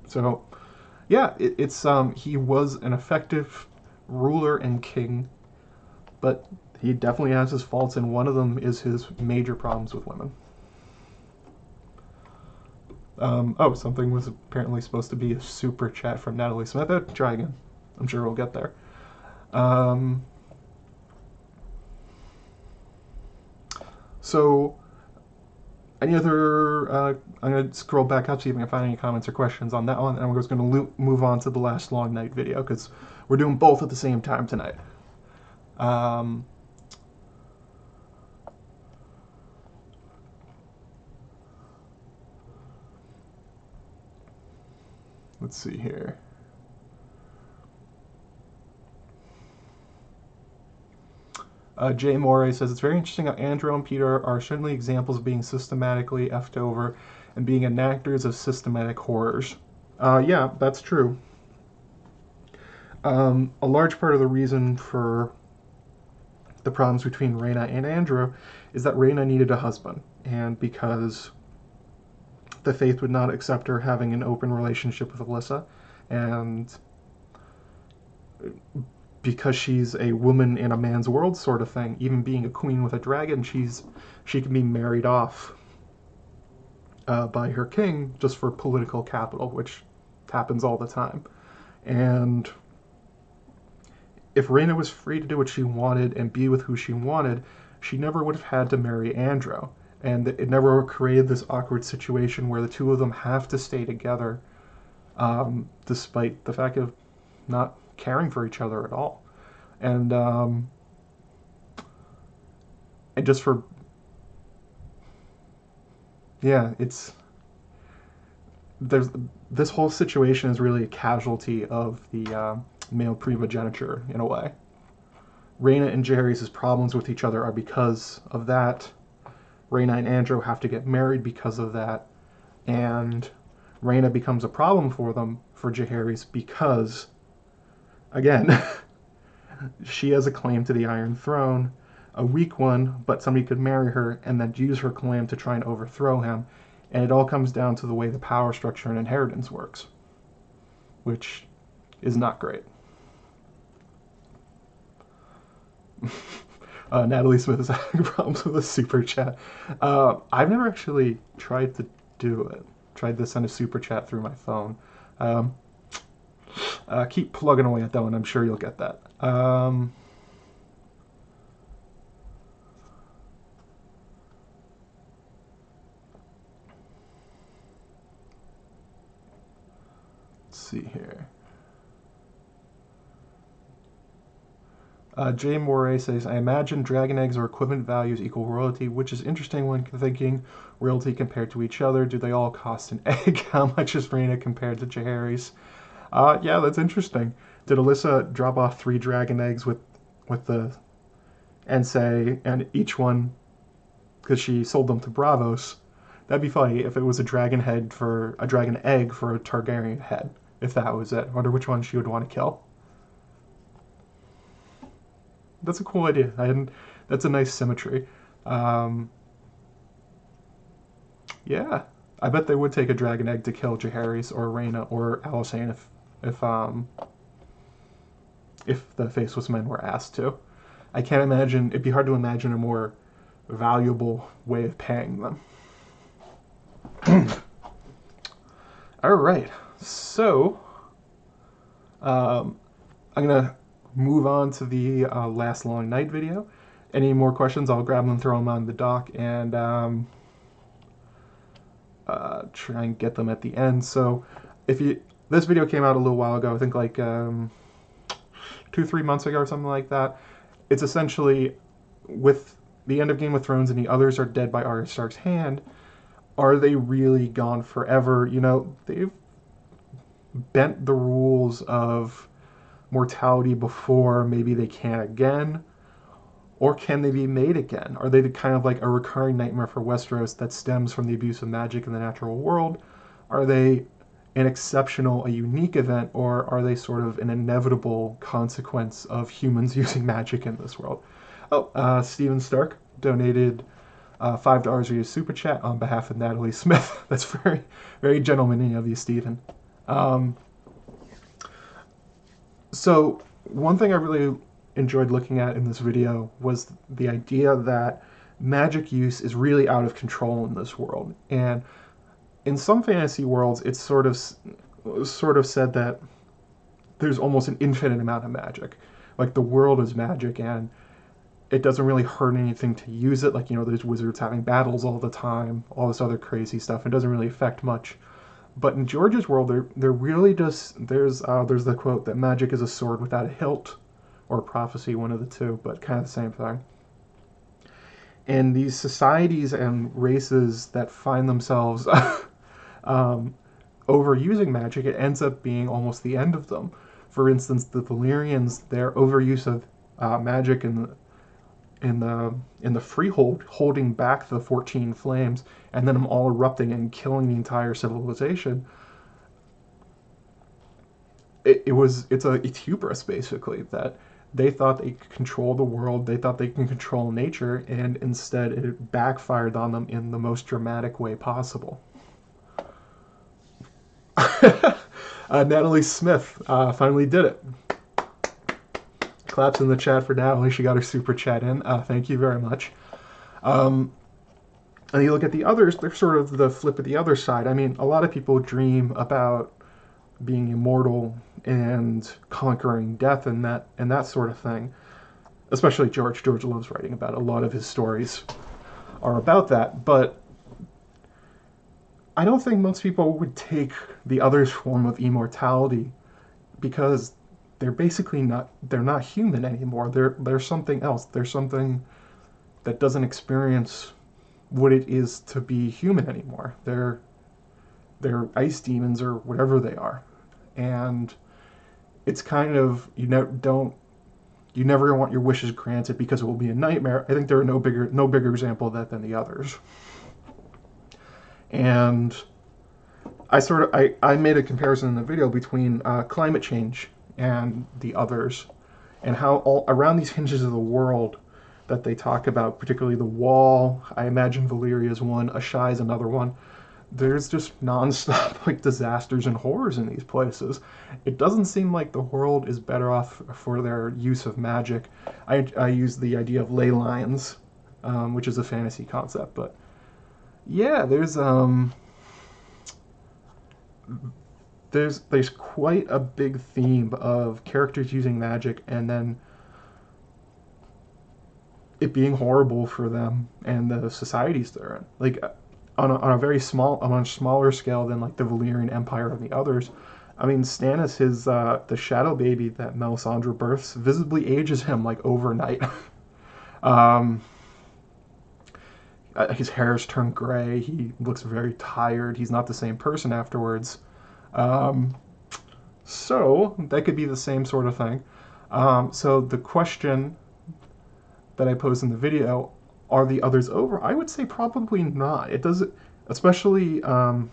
So, yeah, it, it's um, he was an effective ruler and king, but he definitely has his faults, and one of them is his major problems with women. Um, oh, something was apparently supposed to be a super chat from Natalie Smith. Try again. I'm sure we'll get there. Um, so, any other? Uh, I'm gonna scroll back up see if I can find any comments or questions on that one, and we're just gonna move on to the last long night video because we're doing both at the same time tonight. Um, let's see here. Uh, Jay Moray says it's very interesting how Andrew and Peter are certainly examples of being systematically effed over and being enactors of systematic horrors. Uh, yeah, that's true. Um, a large part of the reason for the problems between Rhaena and Andrew is that Rhaena needed a husband, and because the faith would not accept her having an open relationship with Elissa, and because she's a woman in a man's world sort of thing, even being a queen with a dragon, she's she can be married off uh, by her king just for political capital, which happens all the time. And if Rhaena was free to do what she wanted and be with who she wanted, she never would have had to marry Androw. And it never created this awkward situation where the two of them have to stay together um, despite the fact of not caring for each other at all. And um, and just for yeah, it's there's this whole situation is really a casualty of the uh, male primogeniture in a way. Rhaena and Jaehaerys' problems with each other are because of that. Rhaena and Androw have to get married because of that. And Rhaena becomes a problem for them, for Jaehaerys, because again, she has a claim to the Iron Throne, a weak one, but somebody could marry her and then use her claim to try and overthrow him. And it all comes down to the way the power structure and inheritance works, which is not great. uh, Natalie Smith is having problems with a super chat. Uh, I've never actually tried to do it. Tried to send a super chat through my phone. Um, uh, keep plugging away at that one. I'm sure you'll get that. Um, let's see here. Uh, Jay Moray says, I imagine dragon eggs or equivalent values equal royalty, which is interesting when thinking royalty compared to each other. Do they all cost an egg? How much is Rhaena compared to Jaehaerys? Uh, yeah, that's interesting. Did Elissa drop off three dragon eggs with with the and say and each one because she sold them to Braavos? That'd be funny if it was a dragon head for a dragon egg for a Targaryen head. If that was it, I wonder which one she would want to kill. That's a cool idea. I hadn't. That's a nice symmetry. Um, yeah, I bet they would take a dragon egg to kill Jaehaerys or Rhaena or Alysanne if if um if the faceless men were asked to. I can't imagine it'd be hard to imagine a more valuable way of paying them. All right, so um, I'm gonna move on to the uh, last long night video. Any more questions? I'll grab them, throw them on the dock, and um, uh, try and get them at the end. So if you this video came out a little while ago, I think like um, two, three months ago or something like that. It's essentially with the end of Game of Thrones and the others are dead by Arya Stark's hand. Are they really gone forever? You know, they've bent the rules of mortality before. Maybe they can again. Or can they be made again? Are they kind of like a recurring nightmare for Westeros that stems from the abuse of magic in the natural world? Are they an exceptional, a unique event, or are they sort of an inevitable consequence of humans using magic in this world? Oh, uh, Steven Stark donated uh, five dollars via super chat on behalf of Natalie Smith. That's very, very gentlemanly of you, Steven. Um, so one thing I really enjoyed looking at in this video was the idea that magic use is really out of control in this world. And in some fantasy worlds, it's sort of sort of said that there's almost an infinite amount of magic. Like the world is magic and it doesn't really hurt anything to use it. Like, you know, there's wizards having battles all the time, all this other crazy stuff. It doesn't really affect much. But in George's world, they're, they're really just, there's, uh, there's the quote that magic is a sword without a hilt or prophecy, one of the two, but kind of the same thing. And these societies and races that find themselves um, overusing magic, it ends up being almost the end of them. For instance, the Valyrians, their overuse of uh, magic in the in the in the freehold, holding back the 14 flames, and then them all erupting and killing the entire civilization it, it was it's a it's hubris basically that they thought they could control the world, they thought they can control nature, and instead it backfired on them in the most dramatic way possible. uh, Natalie Smith uh, finally did it. Claps in the chat for Natalie. She got her super chat in. Uh, thank you very much. Um, and you look at the others, they're sort of the flip of the other side. I mean, a lot of people dream about being immortal and conquering death and that and that sort of thing. Especially George. George loves writing about it. A lot of his stories are about that, but I don't think most people would take the other's form of immortality because they're basically not they're not human anymore. They're they're something else. They're something that doesn't experience what it is to be human anymore. They're they're ice demons or whatever they are. And it's kind of you know don't you never want your wishes granted because it will be a nightmare. I think there are no bigger no bigger example of that than the others. And I sort of I, I made a comparison in the video between uh, climate change and the others, and how all around these hinges of the world that they talk about, particularly the wall. I imagine Valyria is one, Asshai is another one there's just nonstop like disasters and horrors in these places. It doesn't seem like the world is better off for their use of magic. I, I use the idea of ley lines, um, which is a fantasy concept, but yeah, there's um there's there's quite a big theme of characters using magic and then it being horrible for them and the societies they're in. Like on a, on a very small, a smaller scale than like the Valyrian Empire and the others. I mean, Stannis, his uh, the shadow baby that Melisandre births, visibly ages him like overnight. um, uh, his hair has turned gray. He looks very tired. He's not the same person afterwards. Um, so that could be the same sort of thing. Um, so the question that I posed in the video are the others over? I would say probably not. It does, especially. Um,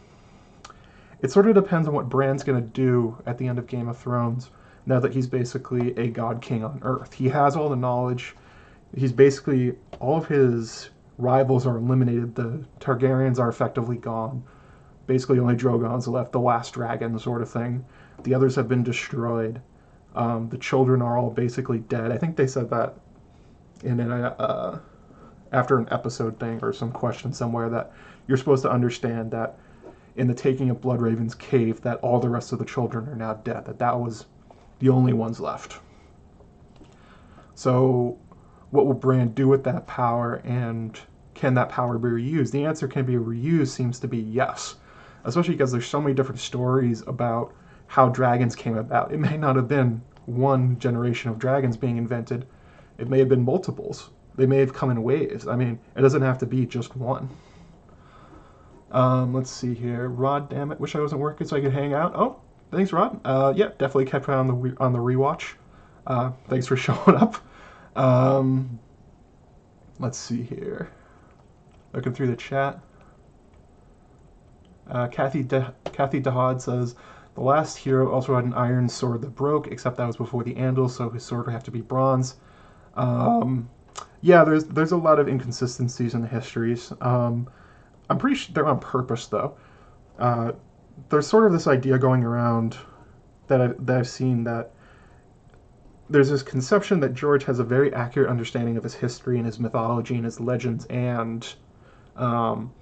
it sort of depends on what Bran's going to do at the end of Game of Thrones. Now that he's basically a god king on Earth, he has all the knowledge. He's basically all of his rivals are eliminated. The Targaryens are effectively gone. Basically, only Drogon's left, the last dragon sort of thing. The others have been destroyed. Um, the children are all basically dead. I think they said that in a. Uh, after an episode thing or some question somewhere that you're supposed to understand that in the taking of Bloodraven's cave that all the rest of the children are now dead, that that was the only ones left. So what will Bran do with that power and can that power be reused? The answer can be reused seems to be yes. Especially because there's so many different stories about how dragons came about. It may not have been one generation of dragons being invented. It may have been multiples. They may have come in waves. I mean, it doesn't have to be just one. Um, let's see here. Rod, damn it, wish I wasn't working so I could hang out. Oh, thanks, Rod. Uh, yeah, definitely kept on the on the rewatch. Uh, thanks for showing up. Um, let's see here. Looking through the chat. Uh, Kathy De- Kathy Dahad says the last hero also had an iron sword that broke, except that was before the Andal, so his sword would have to be bronze. Um, yeah, there's there's a lot of inconsistencies in the histories. Um, I'm pretty sure they're on purpose though. Uh, there's sort of this idea going around that I, that I've seen that there's this conception that George has a very accurate understanding of his history and his mythology and his legends, and um,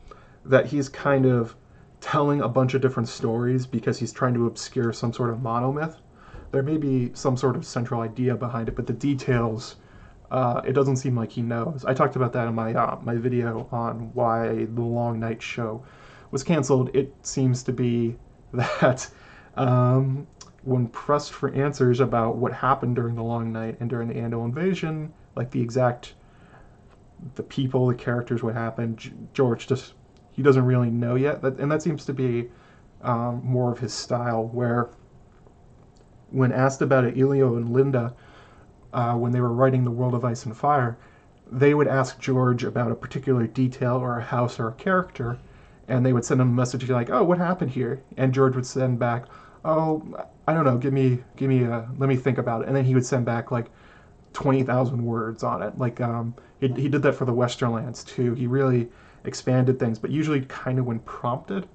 that he's kind of telling a bunch of different stories because he's trying to obscure some sort of monomyth. There may be some sort of central idea behind it, but the details, uh, it doesn't seem like he knows. I talked about that in my uh, my video on why the Long Night show was canceled. It seems to be that um, when pressed for answers about what happened during the Long Night and during the Andal invasion, like the exact the people, the characters, what happened, George just he doesn't really know yet. That, and that seems to be um, more of his style, where when asked about it, Elio and Linda, uh, when they were writing The World of Ice and Fire, they would ask George about a particular detail or a house or a character, and they would send him a message like, "Oh, what happened here?" And George would send back, "Oh, I don't know. Give me, give me a, let me think about it." And then he would send back like twenty thousand words on it. Like um, he, he did that for the Western Westerlands too. He really expanded things, but usually kind of when prompted.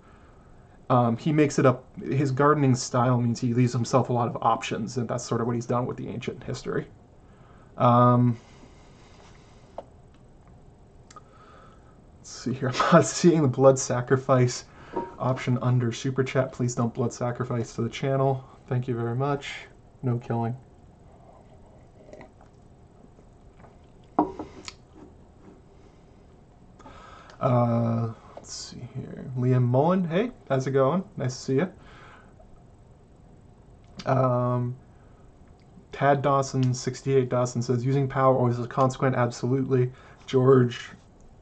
Um, he makes it up. His gardening style means he leaves himself a lot of options, and that's sort of what he's done with the ancient history. Um, let's see here. I'm not seeing the blood sacrifice option under super chat. Please don't blood sacrifice to the channel. Thank you very much. No killing. Uh, let's see here. Liam Mullen, hey, how's it going? Nice to see you. Um, Tad Dawson, 68 Dawson says, using power always is consequent. Absolutely. George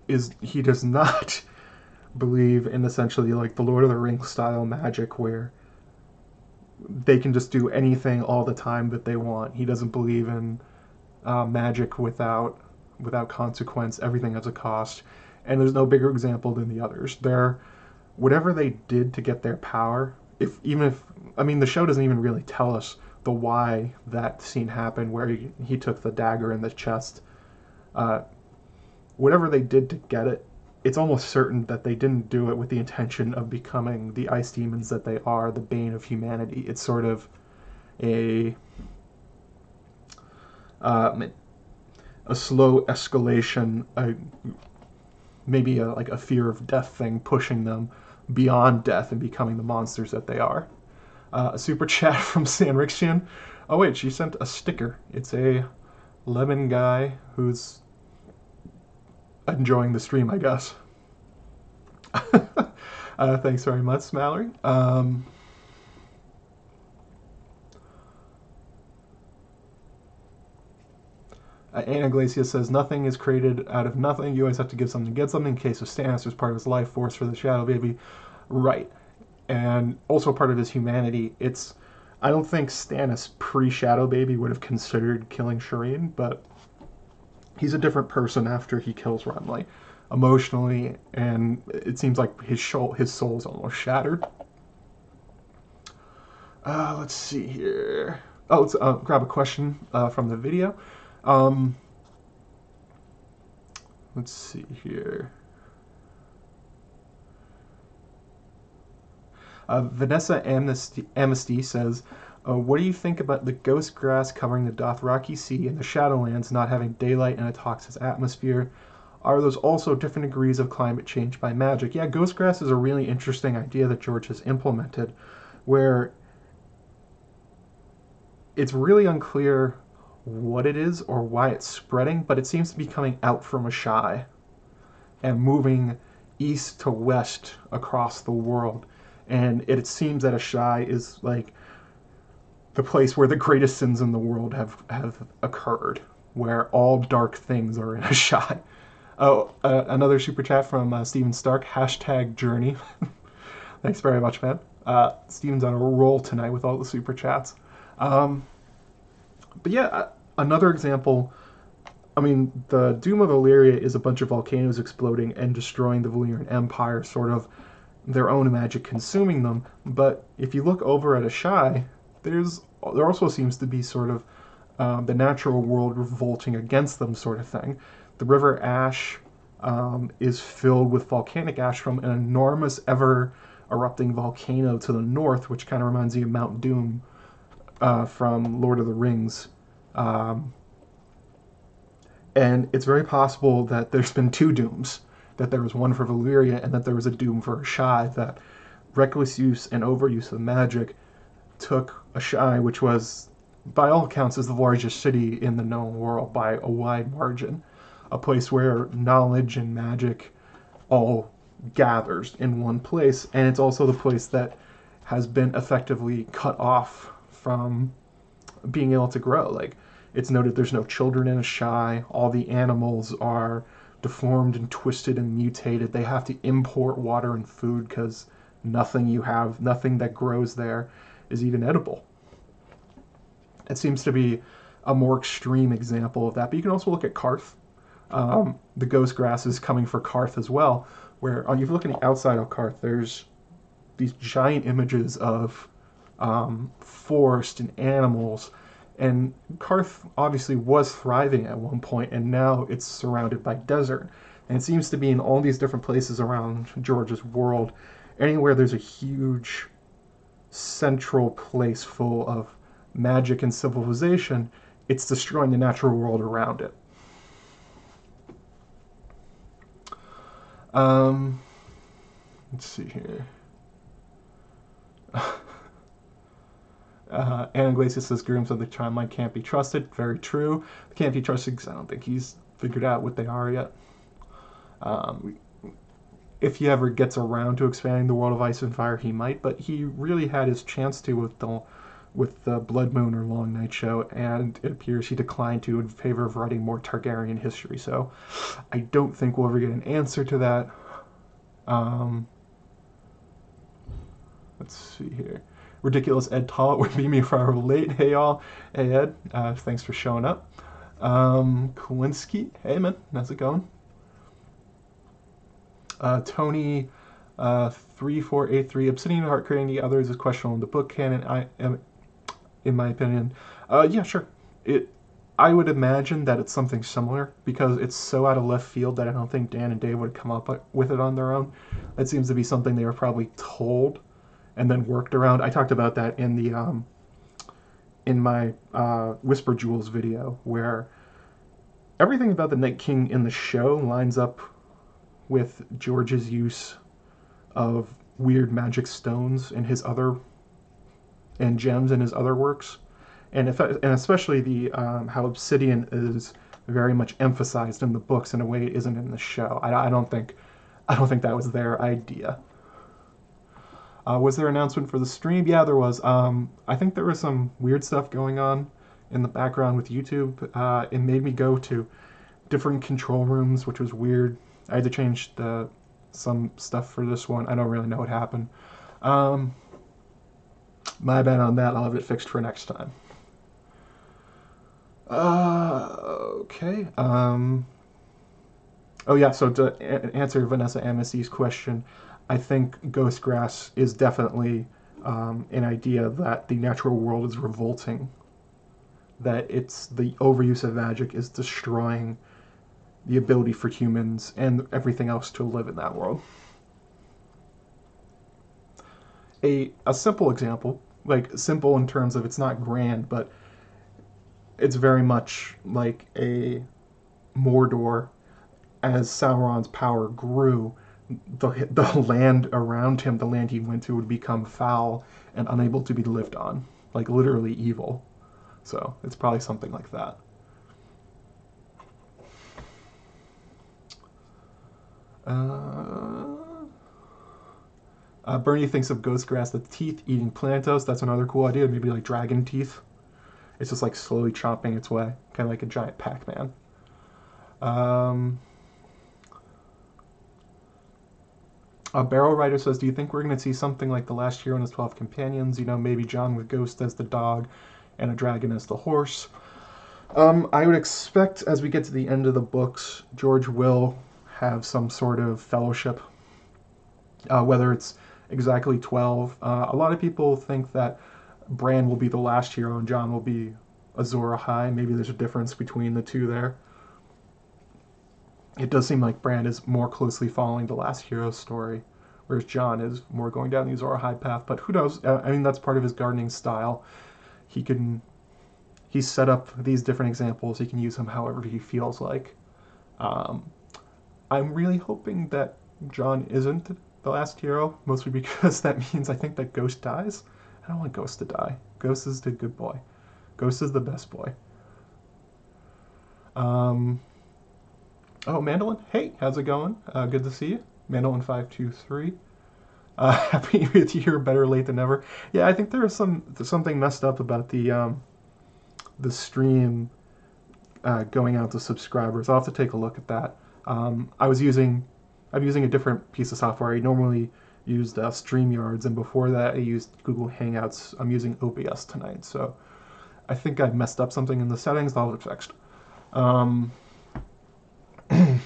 is, he does not believe in essentially like the Lord of the Rings style magic where they can just do anything all the time that they want. He doesn't believe in uh, magic without without consequence. Everything has a cost and there's no bigger example than the others. They're whatever they did to get their power. If even if I mean the show doesn't even really tell us the why that scene happened, where he, he took the dagger in the chest. Uh, whatever they did to get it, it's almost certain that they didn't do it with the intention of becoming the ice demons that they are, the bane of humanity. It's sort of a uh, a slow escalation, a maybe a, like a fear of death thing pushing them beyond death and becoming the monsters that they are. Uh, a super chat from Sanrixian. Oh wait, she sent a sticker. It's a lemon guy who's enjoying the stream, I guess. uh, thanks very much, Mallory. Um, Uh, says nothing is created out of nothing. You always have to give something to get something. In case of Stannis, was part of his life force for the Shadow Baby, right? And also part of his humanity. It's I don't think Stannis pre Shadow Baby would have considered killing Shireen, but he's a different person after he kills Renly, emotionally, and it seems like his soul his soul's almost shattered. Uh, let's see here. Oh, let's uh, grab a question uh, from the video. Um, let's see here. Uh, Vanessa Amnesty, Amnesty says, uh, What do you think about the ghost grass covering the Dothraki Sea and the Shadowlands not having daylight and a toxic atmosphere? Are those also different degrees of climate change by magic? Yeah, ghost grass is a really interesting idea that George has implemented, where it's really unclear what it is or why it's spreading, but it seems to be coming out from Asshai and moving east to west across the world. And it, seems that Asshai is like the place where the greatest sins in the world have, have occurred, where all dark things are in Asshai. Oh, uh, another super chat from uh, Steven Stark, hashtag journey. Thanks very much, man. Uh, Steven's on a roll tonight with all the super chats. Um, but yeah, another example I mean, the Doom of Valyria is a bunch of volcanoes exploding and destroying the Valyrian Empire, sort of their own magic consuming them. But if you look over at Asshai, there's there also seems to be sort of um, the natural world revolting against them, sort of thing. The River Ash um, is filled with volcanic ash from an enormous, ever erupting volcano to the north, which kind of reminds you of Mount Doom uh, from Lord of the Rings. Um, and it's very possible that there's been two dooms that there was one for Valyria and that there was a doom for Asshai, that reckless use and overuse of magic took Asshai, which was, by all accounts, is the largest city in the known world by a wide margin, a place where knowledge and magic all gathers in one place, and it's also the place that has been effectively cut off from being able to grow. Like, it's noted there's no children in Asshai, all the animals are deformed and twisted and mutated. They have to import water and food because nothing you have, nothing that grows there is even edible. It seems to be a more extreme example of that. But you can also look at Qarth. Um, the ghost grass is coming for Qarth as well, where uh, if you look at the outside of Qarth, there's these giant images of um, forest and animals and Qarth obviously was thriving at one point, and now it's surrounded by desert. And it seems to be in all these different places around George's world, anywhere there's a huge central place full of magic and civilization, it's destroying the natural world around it. Um, let's see here. Uh, Anna Iglesias says grooms of the timeline can't be trusted. Very true. They can't be trusted because I don't think he's figured out what they are yet. Um, if he ever gets around to expanding the world of Ice and Fire, he might, but he really had his chance to with the with the Blood Moon or Long Night show, and it appears he declined to in favor of writing more Targaryen history. So I don't think we'll ever get an answer to that. Um, let's see here ridiculous Ed Tollett would be me if I were late. Hey y'all, hey Ed, uh, thanks for showing up. Um, hey man, how's it going? Uh, Tony, uh, three four eight three. Obsidian Heart creating the others is questionable in the book canon. I am, in my opinion, uh, yeah, sure. It, I would imagine that it's something similar because it's so out of left field that I don't think Dan and Dave would come up with it on their own. It seems to be something they were probably told and then worked around. I talked about that in the um, in my uh, Whisper Jewels video, where everything about the Night King in the show lines up with George's use of weird magic stones in his other and gems in his other works, and if and especially the um, how obsidian is very much emphasized in the books in a way it isn't in the show. I, I don't think I don't think that was their idea. Uh, was there an announcement for the stream? Yeah, there was. Um, I think there was some weird stuff going on in the background with YouTube. Uh, it made me go to different control rooms, which was weird. I had to change the, some stuff for this one. I don't really know what happened. Um, my bad on that. I'll have it fixed for next time. Uh, okay. Um, oh yeah. So to answer Vanessa MSC's question, I think Ghost Grass is definitely um, an idea that the natural world is revolting, that it's the overuse of magic is destroying the ability for humans and everything else to live in that world. A, a simple example, like simple in terms of it's not grand, but it's very much like a Mordor as Sauron's power grew the, the land around him, the land he went to, would become foul and unable to be lived on, like literally evil. So it's probably something like that. Uh, uh, Bernie thinks of ghost grass, the teeth eating Plantos. That's another cool idea. Maybe like dragon teeth. It's just like slowly chopping its way, kind of like a giant Pac-Man. Um, Uh, Barrel Rider says, "Do you think we're going to see something like the last hero and his twelve companions? You know, maybe Jon with Ghost as the dog, and a dragon as the horse." Um, I would expect as we get to the end of the books, George will have some sort of fellowship. Uh, whether it's exactly 12. Uh, a lot of people think that Bran will be the last hero and Jon will be Azor Ahai. Maybe there's a difference between the two there. It does seem like Bran is more closely following the last hero story, whereas Jon is more going down the Azor Ahai path. But who knows? Uh, I mean, that's part of his gardening style. He can he's set up these different examples. He can use them however he feels like. Um, I'm really hoping that Jon isn't the last hero, mostly because that means I think that Ghost dies. I don't want Ghost to die. Ghost is the good boy. Ghost is the best boy. Um, oh, Mandolin. Hey, how's it going? Uh, good to see you. Mandolin523. Uh, happy to hear better late than never. Yeah, I think there is some something messed up about the um, the stream uh, going out to subscribers. I'll have to take a look at that. Um, I was using, I'm using a different piece of software. I normally used uh, StreamYards, and before that I used Google Hangouts. I'm using OBS tonight, so I think I messed up something in the settings. That'll get fixed. Um,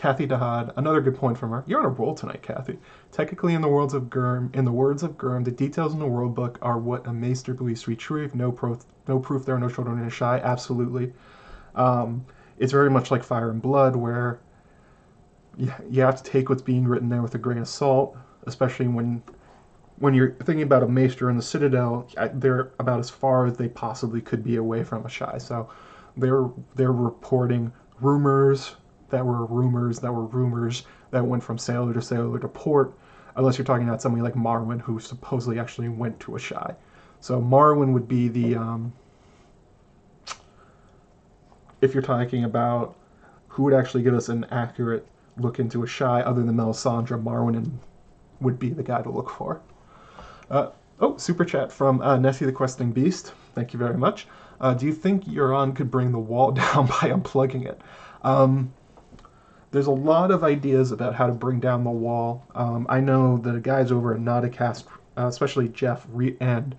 Kathy Dahad, another good point from her. You're on a roll tonight, Kathy. Technically, in the words of Gurm, in the words of Gurm, the details in the world book are what a maester believes to be true. No proof, no proof there are no children in Asshai. Absolutely. Um, it's very much like Fire and Blood, where you, have to take what's being written there with a grain of salt, especially when when you're thinking about a maester in the Citadel. They're about as far as they possibly could be away from Asshai. So they're they're reporting rumors that were rumors that were rumors that went from sailor to sailor to port, unless you're talking about somebody like Marwyn, who supposedly actually went to Asshai. So Marwyn would be the, um, if you're talking about who would actually give us an accurate look into Asshai other than Melisandre, Marwyn would be the guy to look for. Uh, oh, super chat from uh, Nessie the Questing Beast. Thank you very much. Uh, do you think Euron could bring the wall down by unplugging it? Um, there's a lot of ideas about how to bring down the wall. Um, I know the guys over at Nauticast, uh, especially Jeff re- and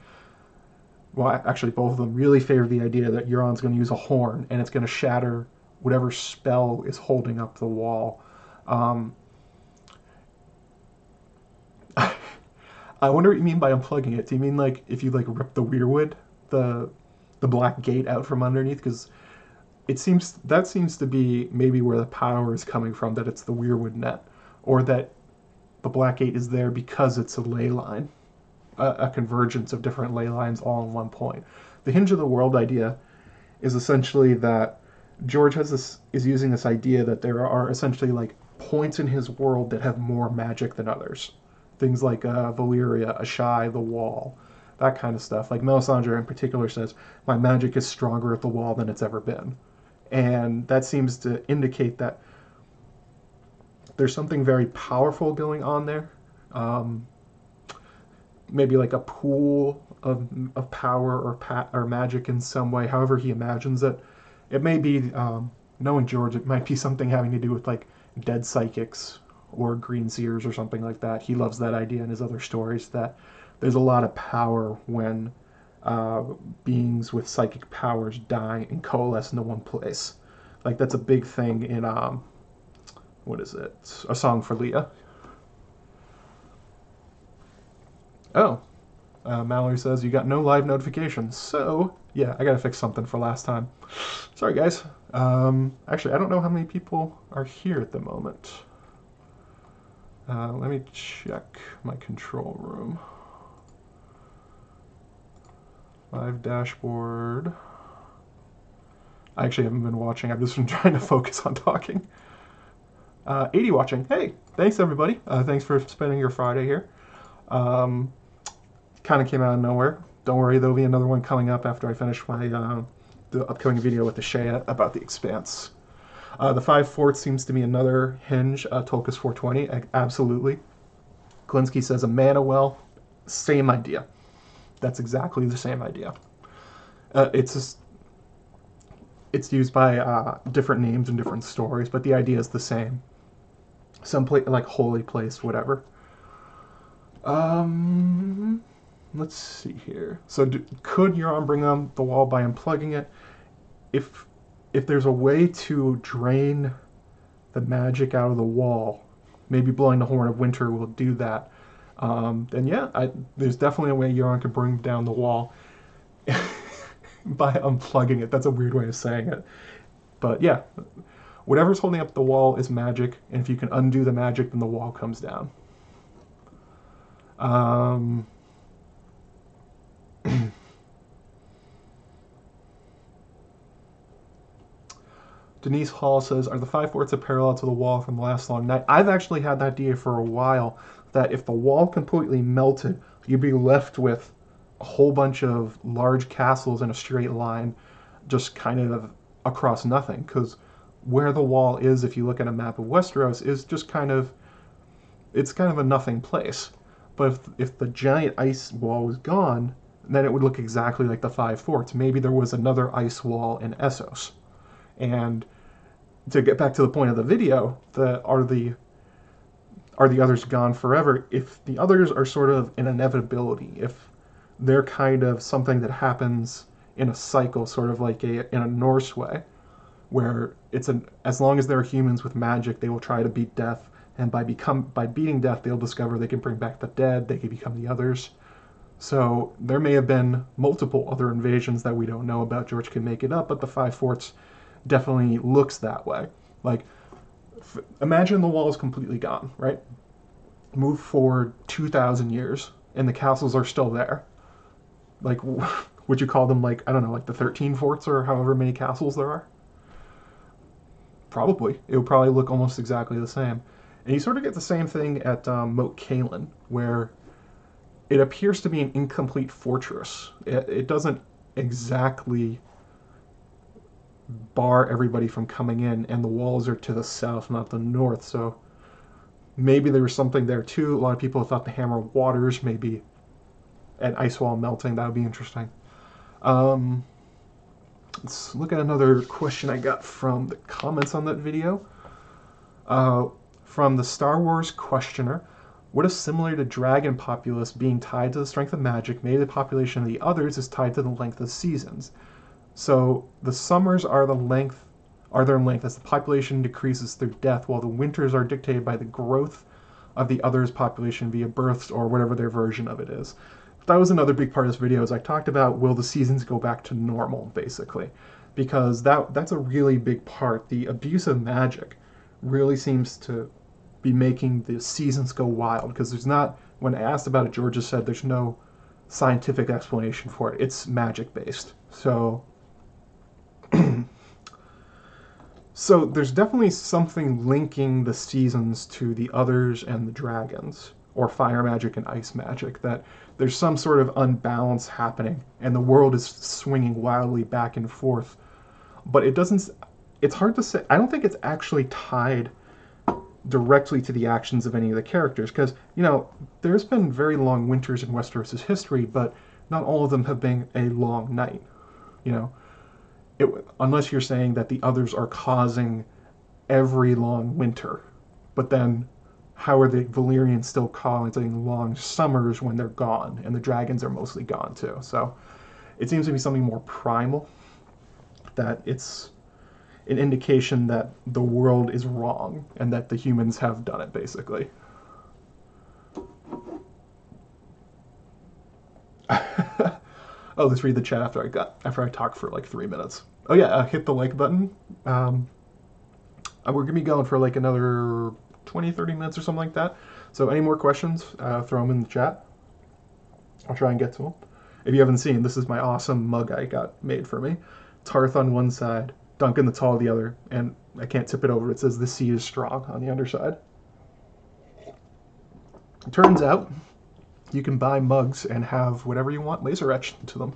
well, actually both of them really favor the idea that Euron's going to use a horn and it's going to shatter whatever spell is holding up the wall. Um, I wonder what you mean by unplugging it. Do you mean like if you like rip the weirwood, the the black gate out from underneath? Because it seems that seems to be maybe where the power is coming from that it's the weirwood net or that the black gate is there because it's a ley line a, a, convergence of different ley lines all in one point. The hinge of the world idea is essentially that george has this is using this idea that there are essentially like points in his world that have more magic than others. Things like uh, valyria asshai the wall that kind of stuff. Like melisandre in particular says my magic is stronger at the wall than it's ever been. And that seems to indicate that there's something very powerful going on there. Um, maybe like a pool of, of power or pa- or magic in some way, however he imagines it. It may be, um, knowing George, it might be something having to do with like dead psychics or green seers or something like that. He loves that idea in his other stories that there's a lot of power when uh, beings with psychic powers die and coalesce into one place. Like that's a big thing in um, what is it? A song for Lya. Oh, uh, Mallory says you got no live notifications. So yeah, I gotta fix something for last time. Sorry guys. Um, actually, I don't know how many people are here at the moment. Uh, let me check my control room. Live dashboard. I actually haven't been watching. I've just been trying to focus on talking. Uh, 80 watching. Hey, thanks everybody. Uh, thanks for spending your Friday here. Um, kind of came out of nowhere. Don't worry, there'll be another one coming up after I finish my uh, the upcoming video with the Shea about the Expanse. Uh, the Five Forts seems to be another hinge. Uh, Tulkas 420, absolutely. Glinsky says a mana well. Same idea. That's exactly the same idea. Uh, it's just, it's used by uh, different names and different stories, but the idea is the same. Some place like holy place, whatever. Um, let's see here. So do, could Euron bring on the wall by unplugging it? If if there's a way to drain the magic out of the wall, maybe blowing the horn of winter will do that. Um, then yeah, I, there's definitely a way Euron could bring down the wall by unplugging it. That's a weird way of saying it, but yeah, whatever's holding up the wall is magic, and if you can undo the magic, then the wall comes down. Um, Denise Hall says, Are the five forts a parallel to the wall from the last long night? I've actually had that idea for a while that if the wall completely melted, you'd be left with a whole bunch of large castles in a straight line, just kind of across nothing. Because where the wall is, if you look at a map of Westeros, is just kind of it's kind of a nothing place. But if, if the giant ice wall was gone, then it would look exactly like the five forts. Maybe there was another ice wall in Essos. And to get back to the point of the video, the are the are the others gone forever? If the others are sort of an inevitability, if they're kind of something that happens in a cycle, sort of like a in a Norse way, where it's an as long as there are humans with magic, they will try to beat death, and by become by beating death, they'll discover they can bring back the dead, they can become the others. So there may have been multiple other invasions that we don't know about. George can make it up, but the Five Forts definitely looks that way. Like, f- imagine the wall is completely gone, right? Move forward 2,000 years, and the castles are still there. Like, would you call them, like, I don't know, like the 13 forts or however many castles there are? Probably. It would probably look almost exactly the same. And you sort of get the same thing at um, Moat Cailin, where it appears to be an incomplete fortress. It, it doesn't exactly bar everybody from coming in, and the walls are to the south, not the north. So maybe there was something there too. A lot of people thought the Hammer Waters, maybe an ice wall melting. That would be interesting. Um, let's look at another question I got from the comments on that video. Uh, from the Star Wars questioner. What if similar to dragon populace being tied to the strength of magic, maybe the population of the others is tied to the length of seasons? So the summers are the length are their length as the population decreases through death, while the winters are dictated by the growth of the others' population via births or whatever their version of it is. That was another big part of this video as I talked about will the seasons go back to normal, basically. Because that that's a really big part. The abuse of magic really seems to be making the seasons go wild because there's not when asked about it georgia said there's no scientific explanation for it it's magic based so so there's definitely something linking the seasons to the others and the dragons or fire magic and ice magic that there's some sort of unbalance happening and the world is swinging wildly back and forth but it doesn't it's hard to say i don't think it's actually tied directly to the actions of any of the characters because you know there's been very long winters in Westeros' history, but not all of them have been a long night. You know, it, unless you're saying that the others are causing every long winter, but then how are the Valyrians still causing long summers when they're gone and the dragons are mostly gone too? So it seems to be something more primal that it's an indication that the world is wrong and that the humans have done it, basically. oh, let's read the chat after I got after I talk for like three minutes. Oh yeah, uh, hit the like button. Um, uh, we're gonna be going for like another 20, 30 minutes or something like that. So any more questions, uh, throw them in the chat. I'll try and get to them. If you haven't seen, this is my awesome mug I got made for me. Tarth on one side, Duncan the Tall the other, and I can't tip it over. It says the sea is strong on the underside. It turns out you can buy mugs and have whatever you want laser etched into them.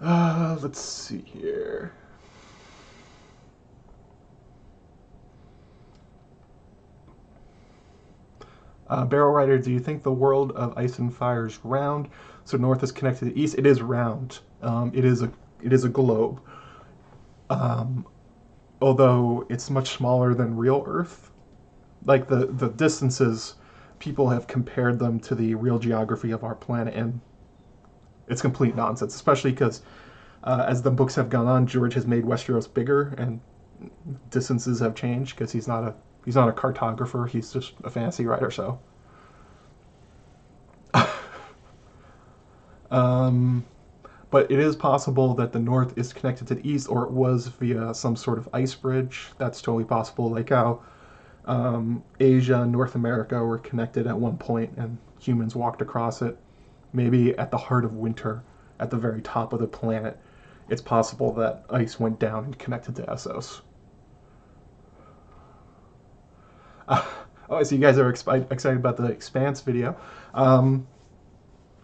Uh, let's see here. Uh, Barrel Rider, do you think the world of Ice and Fire is round? So north is connected to the east. It is round. Um, it is a it is a globe. Um, although it's much smaller than real Earth, like the the distances people have compared them to the real geography of our planet, and it's complete nonsense. Especially because uh, as the books have gone on, George has made Westeros bigger, and distances have changed because he's not a he's not a cartographer. He's just a fantasy writer. So. um, but it is possible that the north is connected to the east, or it was via some sort of ice bridge. That's totally possible. Like how um, Asia and North America were connected at one point, and humans walked across it. Maybe at the heart of winter, at the very top of the planet, it's possible that ice went down and connected to Essos. Uh, oh, so you guys are expi- excited about the Expanse video. Um,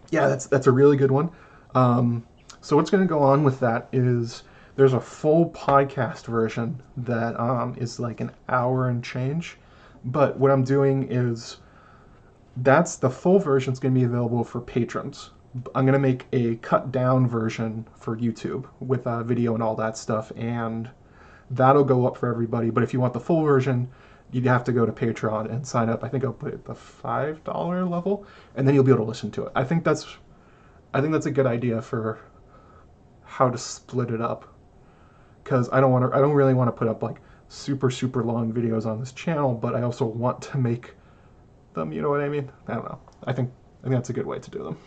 yeah, that's that's a really good one. Um, so what's going to go on with that is there's a full podcast version that um, is like an hour and change. But what I'm doing is that's the full version is going to be available for patrons. I'm going to make a cut down version for YouTube with a video and all that stuff, and that'll go up for everybody. But if you want the full version, you'd have to go to Patreon and sign up. I think I'll put it at the five dollar level, and then you'll be able to listen to it. I think that's, I think that's a good idea for how to split it up, because I don't want to. I don't really want to put up like super super long videos on this channel, but I also want to make them. You know what I mean? I don't know. I think I think that's a good way to do them.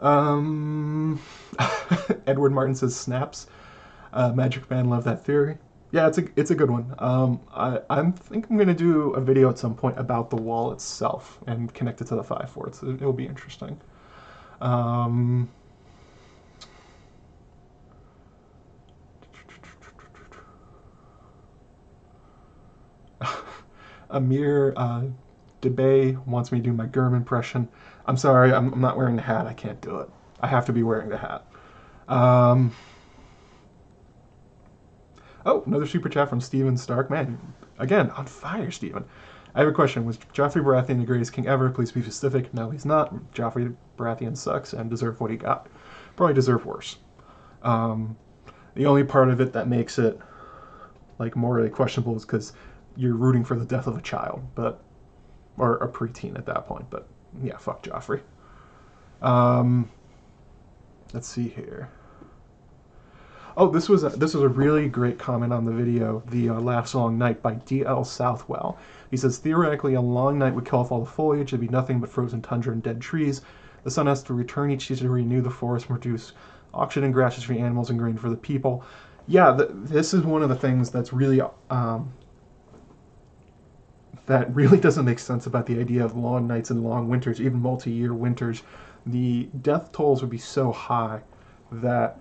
Um, Edward Martin says snaps. Uh, Magic Man love that theory. Yeah, it's a it's a good one. Um, I I think I'm gonna do a video at some point about the wall itself and connect it to the five forts. It, will be interesting. Um, Amir uh, DeBay wants me to do my Gurm impression. I'm sorry, I'm, I'm, not wearing the hat. I can't do it. I have to be wearing the hat. Um, oh, another super chat from Steven Stark. Man, again, on fire, Steven. I have a question. Was Joffrey Baratheon the greatest king ever? Please be specific. No, he's not. Joffrey Baratheon sucks and deserved what he got. Probably deserved worse. Um, the only part of it that makes it like morally questionable is because you're rooting for the death of a child, but or a preteen at that point. But yeah, fuck Joffrey. Um, let's see here. Oh, this was a, this was a really great comment on the video, the uh, last long night by D.L. Southwell. He says theoretically, a long night would kill off all the foliage. It'd be nothing but frozen tundra and dead trees. The sun has to return each season to renew the forest, and produce oxygen and grasses for the animals and grain for the people. Yeah, the, this is one of the things that's really um, that really doesn't make sense about the idea of long nights and long winters, even multi-year winters. The death tolls would be so high that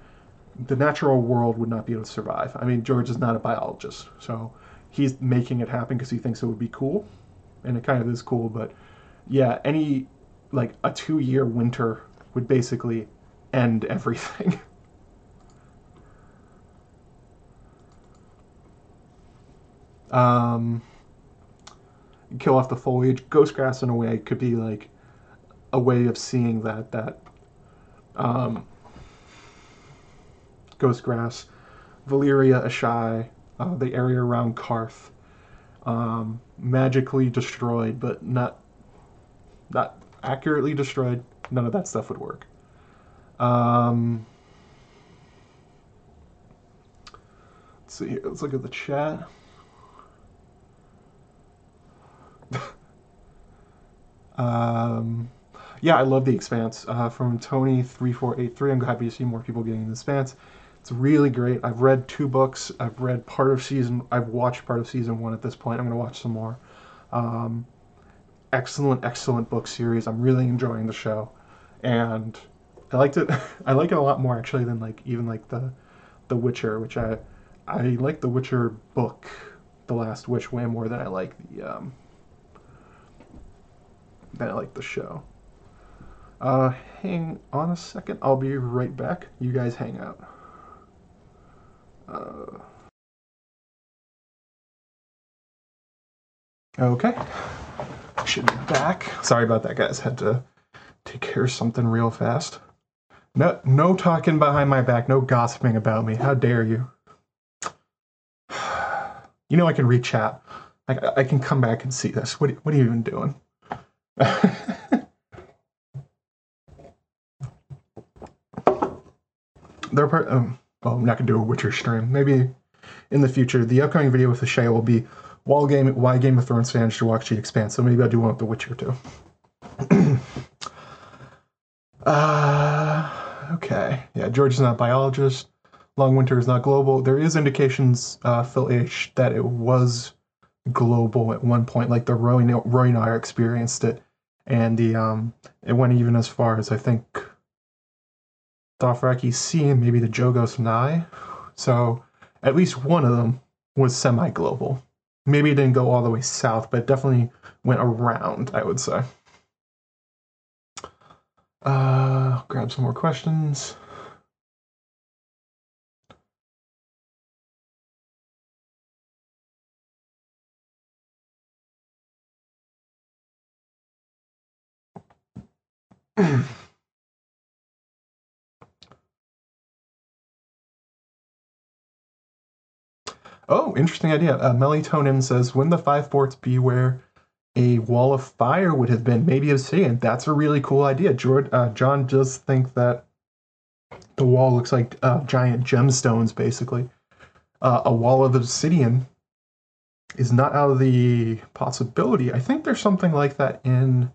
the natural world would not be able to survive. I mean, George is not a biologist, so he's making it happen because he thinks it would be cool, and it kind of is cool. But yeah, any like a two-year winter would basically end everything. um kill off the foliage. Ghost grass, in a way, could be like a way of seeing that that um, ghost grass, Valyria Asshai, uh, the area around Qarth, um, magically destroyed, but not not accurately destroyed. None of that stuff would work. Um, let's see here. Let's look at the chat. Um, yeah, I love The Expanse. Uh, from Tony3483, I'm happy to see more people getting The Expanse. It's really great. I've read two books. I've read part of season, I've watched part of season one at this point. I'm going to watch some more. Um, excellent, excellent book series. I'm really enjoying the show. And I liked it. I like it a lot more actually than like even like the The Witcher, which I I like The Witcher book, The Last Wish, way more than I like the um, I like the show. Uh, hang on a second. I'll be right back. You guys hang out. Uh, okay. Should be back. Sorry about that, guys. Had to take care of something real fast. No, no talking behind my back. No gossiping about me. How dare you? You know I can read chat. I, I can come back and see this. What, what are you even doing? They're part. Um, well, I'm not gonna do a Witcher stream. Maybe in the future. The upcoming video with Shay will be why Game why Game of Thrones fans should watch the Expanse. So maybe I'll do one with The Witcher too. uh, okay. Yeah, George is not a biologist. Long Winter is not global. There is indications, uh, Phil H, that it was global at one point, like the Roy, Roy and I experienced it, and the um, it went even as far as I think Dothraki Sea and maybe the Jogos Nhai. So at least one of them was semi-global. Maybe it didn't go all the way south, but it definitely went around. I would say. Uh, grab some more questions. oh, interesting idea. Uh, Melatonin says, when the five forts beware a wall of fire would have been maybe obsidian. That's a really cool idea. George, uh, Jon does think that the wall looks like uh, giant gemstones, basically. Uh, a wall of obsidian is not out of the possibility. I think there's something like that in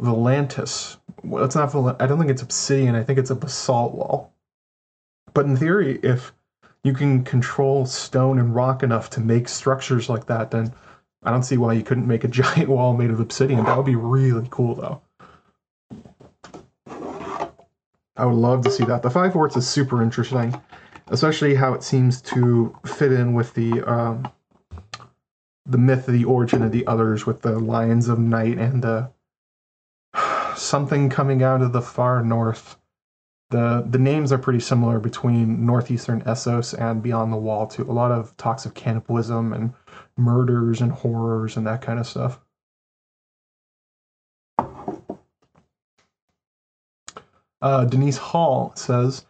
Volantis. Well, it's not. I don't think it's obsidian. I think it's a basalt wall. But in theory, if you can control stone and rock enough to make structures like that, then I don't see why you couldn't make a giant wall made of obsidian. That would be really cool, though. I would love to see that. The Five Forts is super interesting, especially how it seems to fit in with the um, the myth of the origin of the others, with the Lions of Night and uh, something coming out of the far north. The the names are pretty similar between northeastern Essos and Beyond the Wall too. A lot of talks of cannibalism and murders and horrors and that kind of stuff. Uh, Denise Hall says,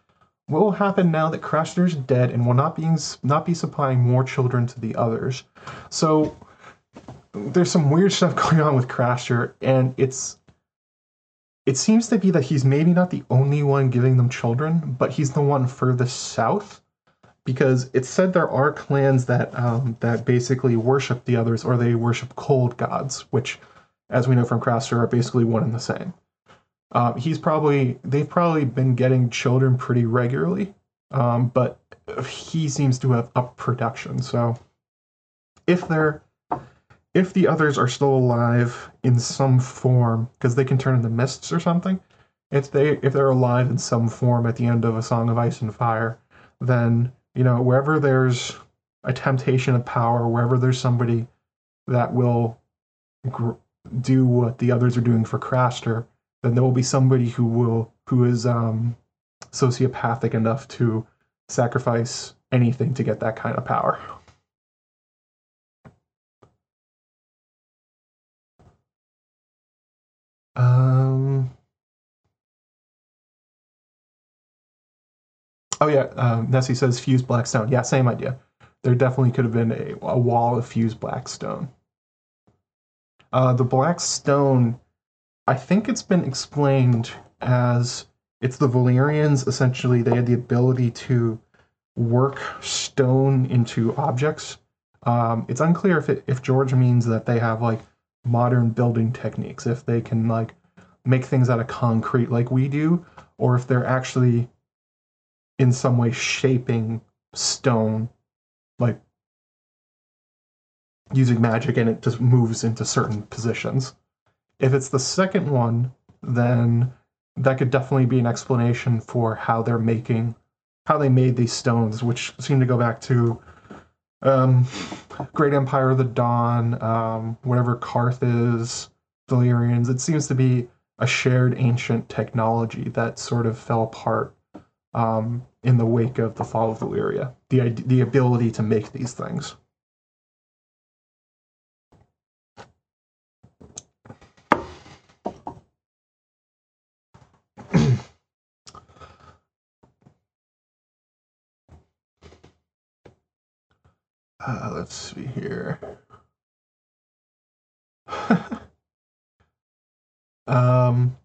"What will happen now that Craster is dead and will not be not be supplying more children to the others?" So there's some weird stuff going on with Craster, and it's it seems to be that he's maybe not the only one giving them children, but he's the one furthest south because it's said there are clans that um, that basically worship the others or they worship cold gods, which, as we know from Craster, are basically one and the same. Um, he's probably they've probably been getting children pretty regularly, um, but he seems to have up production. So if they're if the others are still alive in some form, because they can turn into mists or something, if they if they're alive in some form at the end of a Song of Ice and Fire, then you know, wherever there's a temptation of power, wherever there's somebody that will gr- do what the others are doing for Craster, then there will be somebody who will who is um, sociopathic enough to sacrifice anything to get that kind of power. Um, Oh yeah, um, Nessie says fused black stone. Yeah, same idea. There definitely could have been a, a wall of fused black stone. Uh, the black stone, I think it's been explained as it's the Valyrians. Essentially, they had the ability to work stone into objects. Um, it's unclear if it, if George means that they have like modern building techniques, if they can like make things out of concrete like we do, or if they're actually in some way shaping stone, like using magic and it just moves into certain positions. If it's the second one, then that could definitely be an explanation for how they're making, how they made these stones, which seem to go back to um, Great Empire of the Dawn, um, whatever Qarth is, Valyrians. It seems to be a shared ancient technology that sort of fell apart um, in the wake of the fall of Valyria. The the ability to make these things. Uh, let's see here. um,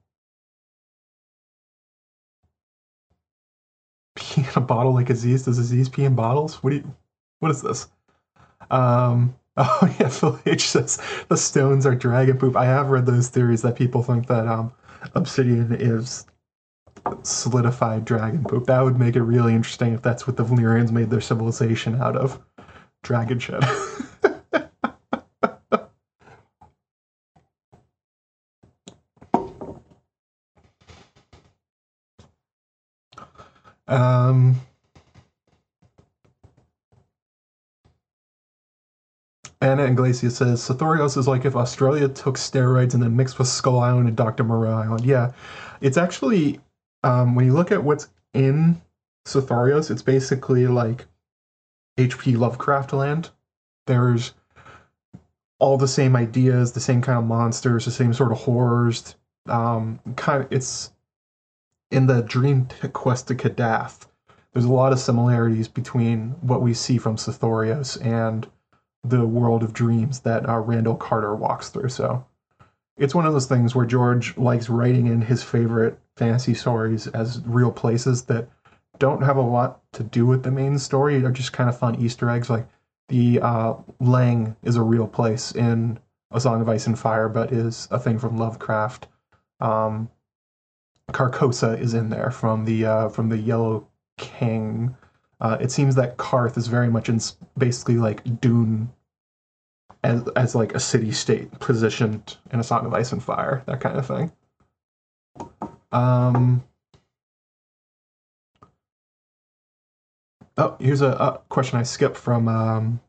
pee in a bottle like Aziz. Does Aziz pee in bottles? What do you? What is this? Um. Oh yeah, Phil H says the stones are dragon poop. I have read those theories that people think that um, obsidian is solidified dragon poop. That would make it really interesting if that's what the Valyrians made their civilization out of. Dragon shit. um Anna Iglesias says Sothoryos is like if Australia took steroids and then mixed with Skull Island and Dr. Moreau Island. Yeah, it's actually um, when you look at what's in Sothoryos, it's basically like H.P. Lovecraft land. There's all the same ideas, the same kind of monsters, the same sort of horrors. Um, kind of, it's in the Dream Quest to Kadath. There's a lot of similarities between what we see from Sothoryos and the world of dreams that uh, Randolph Carter walks through. So it's one of those things where George likes writing in his favorite fantasy stories as real places that don't have a lot to do with the main story. They're just kind of fun Easter eggs. Like the uh, Leng is a real place in A Song of Ice and Fire, but is a thing from Lovecraft. Um, Carcosa is in there from the uh, from the Yellow King. Uh, it seems that Qarth is very much in basically like Dune as, as like a city state positioned in a Song of Ice and Fire, that kind of thing. Um, oh, here's a, a question I skipped from um,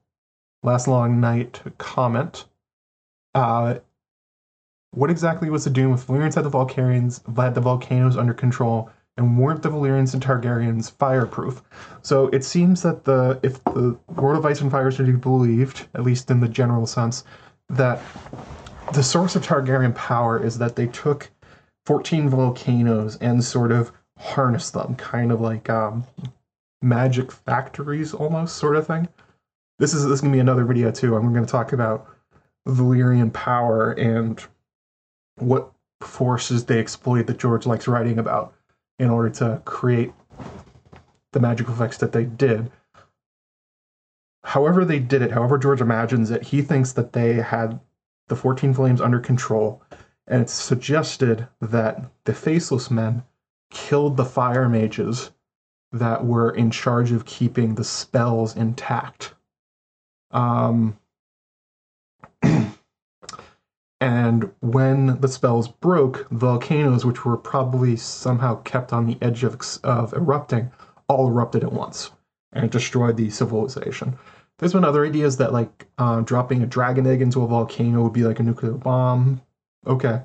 Last Long Night comment. Uh, what exactly was the doom if Valyrians had the Vulcanians had the volcanoes under control and weren't the Valyrians and Targaryens fireproof? So it seems that the if the World of Ice and Fire is to be believed, at least in the general sense, that the source of Targaryen power is that they took 14 volcanoes and sort of harnessed them, kind of like um, magic factories almost sort of thing. This is this is gonna be another video too, we're gonna talk about Valyrian power and what forces they exploit that George likes writing about in order to create the magical effects that they did. However, they did it, however, George imagines it, he thinks that they had the 14 flames under control, and it's suggested that the Faceless Men killed the fire mages that were in charge of keeping the spells intact. Um, and when the spells broke, volcanoes, which were probably somehow kept on the edge of, of erupting, all erupted at once and destroyed the civilization. There's been other ideas that like uh, dropping a dragon egg into a volcano would be like a nuclear bomb. Okay,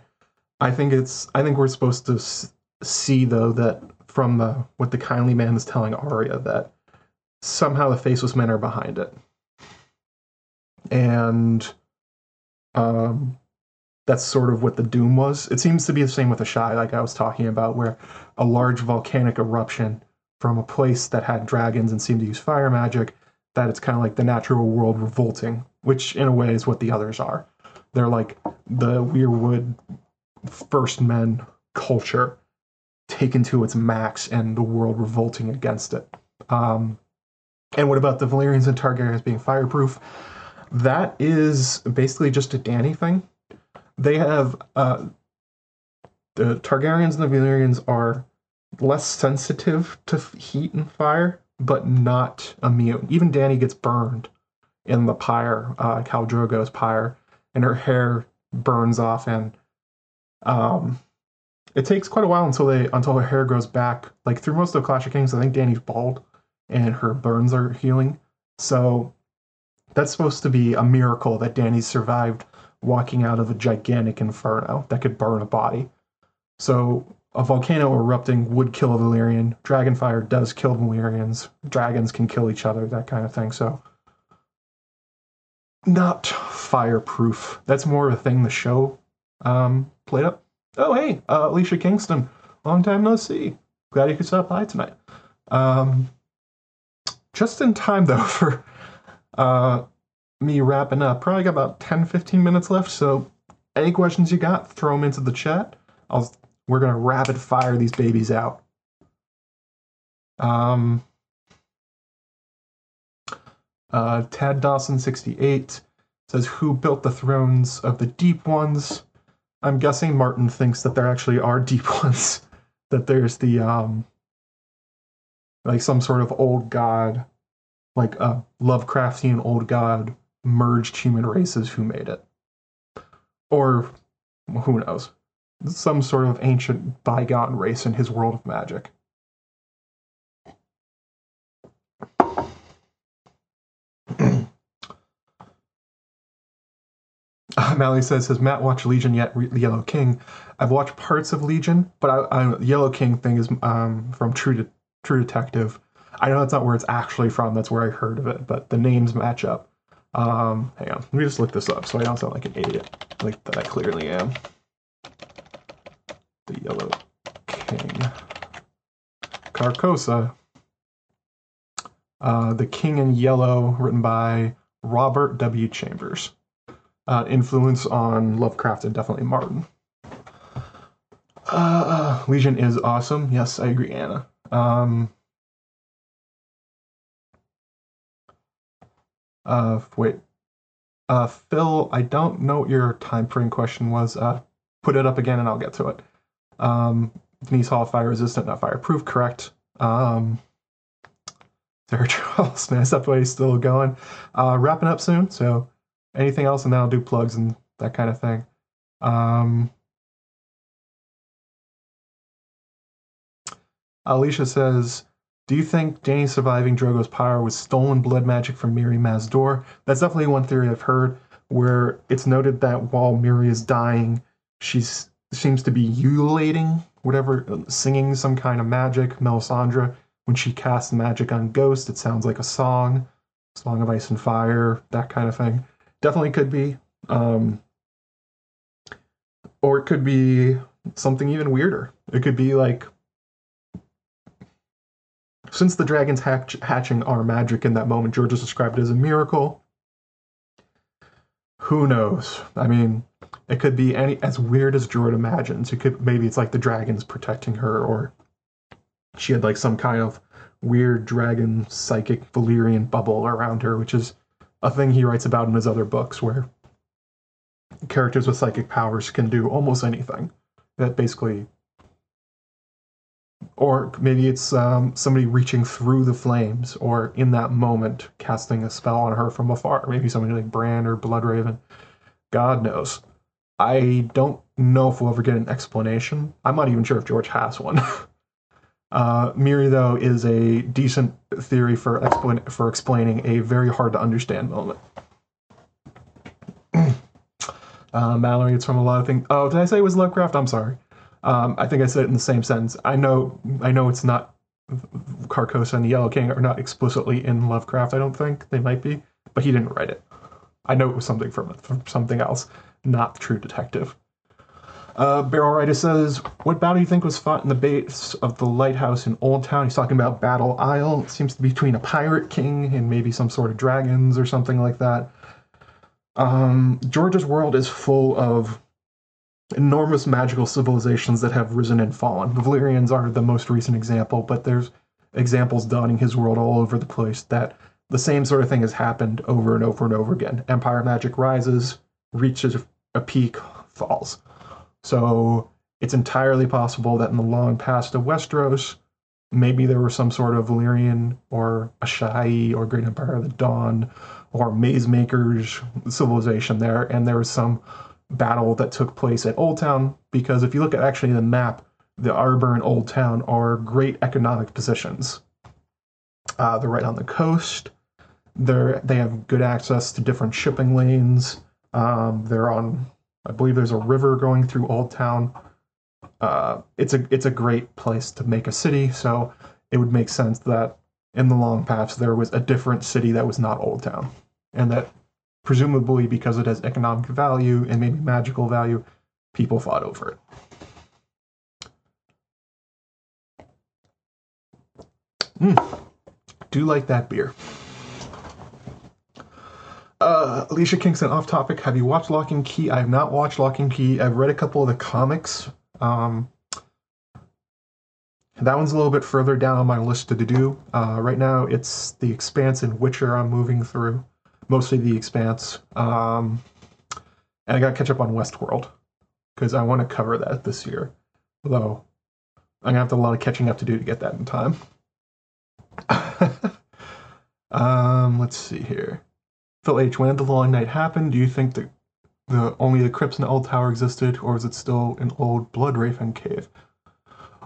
I think it's. I think we're supposed to see though that from the what the kindly man is telling Arya that somehow the faceless men are behind it, and um, that's sort of what the doom was. It seems to be the same with the Shy, like I was talking about, where a large volcanic eruption from a place that had dragons and seemed to use fire magic, that it's kind of like the natural world revolting, which in a way is what the others are. They're like the Weirwood first men culture taken to its max and the world revolting against it. Um, and what about the Valyrians and Targaryens being fireproof? That is basically just a Dany thing they have uh, the Targaryens and the Valyrians are less sensitive to heat and fire, but not immune. Even Dany gets burned in the pyre, uh, Khal Drogo's pyre, and her hair burns off, and um, it takes quite a while until they until her hair grows back. Like through most of Clash of Kings, I think Dany's bald, and her burns are healing. So that's supposed to be a miracle that Dany survived walking out of a gigantic inferno that could burn a body. So a volcano erupting would kill a Valyrian. Dragonfire does kill Valyrians. Dragons can kill each other, that kind of thing. So not fireproof. That's more of a thing the show um, played up. Oh hey, uh, Alicia Kingston, long time no see. Glad you could stop by tonight. Um, just in time though for uh, me wrapping up. Probably got about 10, 15 minutes left. So any questions you got, throw them into the chat. I'll we're gonna rapid fire these babies out. Um, uh, Tad Dawson sixty eight says who built the thrones of the deep ones. I'm guessing Martin thinks that there actually are deep ones. that there's the um, like some sort of old god, like a Lovecraftian old god merged human races who made it, or who knows, some sort of ancient bygone race in his world of magic. Uh, Mally says, "Has Matt watched Legion yet? Re- Yellow King? I've watched parts of Legion, but I, I, Yellow King thing is um, from True De- True Detective. I know that's not where it's actually from. That's where I heard of it, but the names match up. Um, hang on, let me just look this up so I don't sound like an idiot, like that I clearly am. The Yellow King, Carcosa, uh, The King in Yellow, written by Robert W. Chambers." Uh, influence on Lovecraft and definitely Martin. Uh, Legion is awesome. Yes, I agree, Anna. Um, uh, wait. Uh, Phil, I don't know what your time frame question was. Uh, put it up again and I'll get to it. Um, Denise Hall, fire resistant, not fireproof, correct. Um, Sarah Charles, man, way still going. Uh, wrapping up soon, so anything else, and then I'll do plugs and that kind of thing. Um, Alicia says, "Do you think Dany surviving Drogo's power was stolen blood magic from Mirri Maz Duur?" That's definitely one theory I've heard, where it's noted that while Miri is dying, she seems to be ululating, whatever, singing some kind of magic. Melisandre, when she casts magic on Ghost, it sounds like a song, Song of Ice and Fire, that kind of thing definitely could be. Um, or it could be something even weirder. It could be like since the dragons hatch, hatching are magic in that moment, George described it as a miracle. Who knows? I mean, it could be any as weird as Jordan imagines. It could maybe it's like the dragons protecting her, or she had like some kind of weird dragon psychic Valyrian bubble around her, which is a thing he writes about in his other books where characters with psychic powers can do almost anything that basically or maybe it's um, somebody reaching through the flames or in that moment casting a spell on her from afar. Maybe somebody like bran or bloodraven. God knows. I don't know if we'll ever get an explanation. I'm not even sure if george has one Uh, Mirri, though, is a decent theory for explan- for explaining a very hard to understand moment. uh, Mallory, it's from a lot of things. Oh, did I say it was Lovecraft? I'm sorry. Um, I think I said it in the same sentence. I know, I know, it's not Carcosa and the Yellow King are not explicitly in Lovecraft. I don't think they might be, but he didn't write it. I know it was something from, from something else, not True Detective. Uh, Barrel Rider says, What battle do you think was fought in the base of the lighthouse in Oldtown? He's talking about Battle Isle. It seems to be between a pirate king and maybe some sort of dragons or something like that. Um, George's world is full of enormous magical civilizations that have risen and fallen. The Valyrians are the most recent example, but there's examples dotting his world all over the place that the same sort of thing has happened over and over and over again. Empire magic rises, reaches a peak, falls. So it's entirely possible that in the long past of Westeros, maybe there was some sort of Valyrian or Asshai or Great Empire of the Dawn or Maze Makers civilization there, and there was some battle that took place at Oldtown. Because if you look at actually the map, the Arbor and Oldtown are great economic positions. Uh, they're right on the coast. They're they have good access to different shipping lanes. Um, they're on I believe there's a river going through Oldtown. Uh, it's a it's a great place to make a city, so it would make sense that in the long past there was a different city that was not Oldtown, and that presumably because it has economic value and maybe magical value, people fought over it. Mm. Do like that beer. Uh, Alicia Kingston, off topic. Have you watched Locke and Key? I have not watched Locke and Key. I've read a couple of the comics. Um, that one's a little bit further down on my list to do. Uh, right now, it's The Expanse and Witcher I'm moving through. Mostly The Expanse. Um, and I got to catch up on Westworld because I want to cover that this year. Although I'm going to have a lot of catching up to do to get that in time. um, let's see here. Phil H. When did the long night happen? Do you think that the only the crypts in the old tower existed, or is it still an old Bloodraven cave?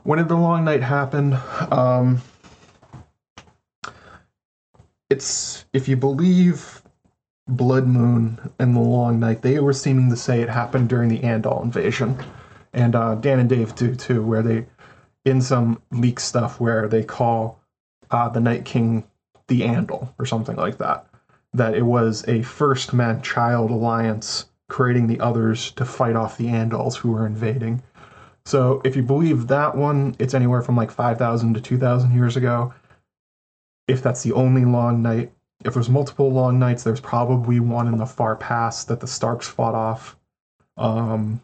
When did the long night happen? Um, it's if you believe Blood Moon and the Long Night, they were seeming to say it happened during the Andal invasion, and uh, Dan and Dave do too, where they in some leak stuff where they call uh, the Night King the Andal or something like that. That it was a first man child alliance creating the others to fight off the Andals who were invading. So if you believe that one, it's anywhere from like 5,000 to 2,000 years ago. If that's the only long night, if there's multiple long nights, there's probably one in the far past that the Starks fought off. Um,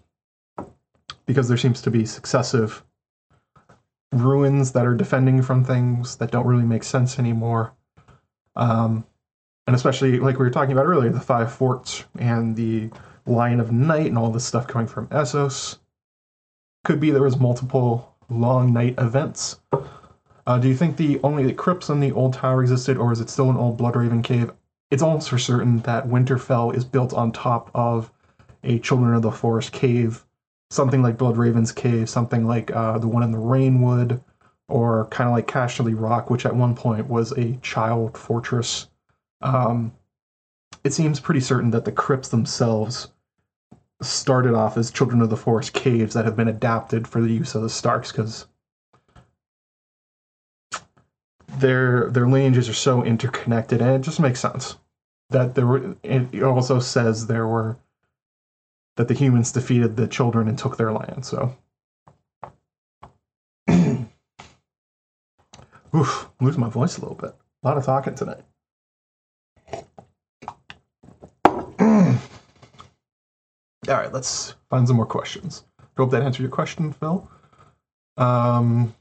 because there seems to be successive ruins that are defending from things that don't really make sense anymore. Um, and especially like we were talking about earlier, the five forts and the line of night and all this stuff coming from Essos. Could be there was multiple long night events. Uh, do you think the only the crypts in the old tower existed, or is it still an old Bloodraven cave? It's almost for certain that Winterfell is built on top of a Children of the Forest cave something like Bloodraven's Cave, something like uh, the one in the Rainwood, or kind of like Casterly Rock, which at one point was a child fortress. Um, it seems pretty certain that the crypts themselves started off as Children of the Forest caves that have been adapted for the use of the Starks because their their lineages are so interconnected, and it just makes sense that there were. It also says there were that the humans defeated the children and took their land. So, oof, losing my voice a little bit. A lot of talking tonight. All right, let's find some more questions. Hope that answered your question, Phil. Um,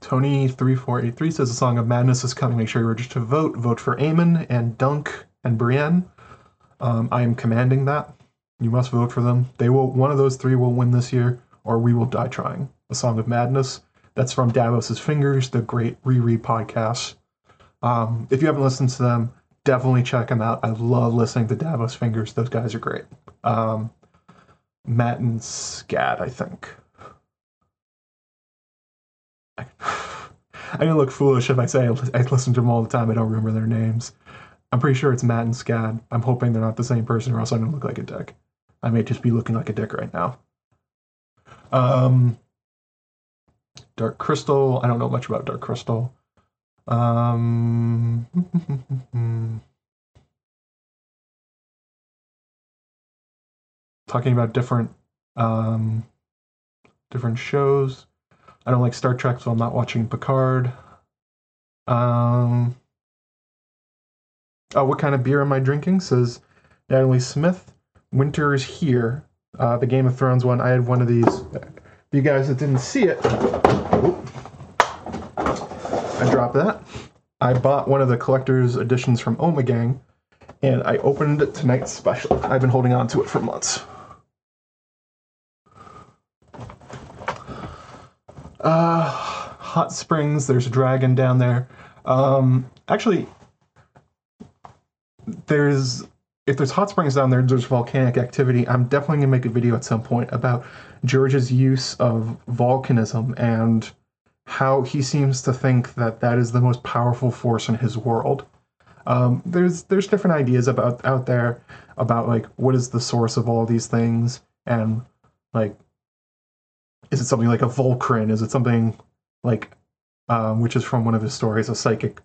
Tony3483 says the Song of Madness is coming. Make sure you register to vote. Vote for Aemon and Dunk and Brienne. Um, I am commanding that. You must vote for them. They will. One of those three will win this year, or we will die trying. A Song of Madness. That's from Davos's Fingers, the great Riri podcast. Um, if you haven't listened to them, definitely check them out. I love listening to Davos Fingers. Those guys are great. Um, Matt and Scat, I think. I, I'm gonna look foolish if I say I listen to them all the time. I don't remember their names. I'm pretty sure it's Matt and Scad. I'm hoping they're not the same person, or else I'm gonna look like a dick. I may just be looking like a dick right now. Um, Dark Crystal. I don't know much about Dark Crystal. Um, talking about different um, different shows. I don't like Star Trek, so I'm not watching Picard. Um, oh, what kind of beer am I drinking? Says Natalie Smith. Winter is here. Uh, the Game of Thrones one. I had one of these. You guys that didn't see it, I dropped that. I bought one of the collector's editions from Ommegang, and I opened it tonight's special. I've been holding on to it for months. Uh, hot springs. There's a dragon down there. Um, actually, there's if there's hot springs down there, there's volcanic activity. I'm definitely gonna make a video at some point about George's use of volcanism and how he seems to think that that is the most powerful force in his world. Um, there's there's different ideas about out there about like what is the source of all these things and like is it something like a Volcryn? Is it something like um, which is from one of his stories, a psychic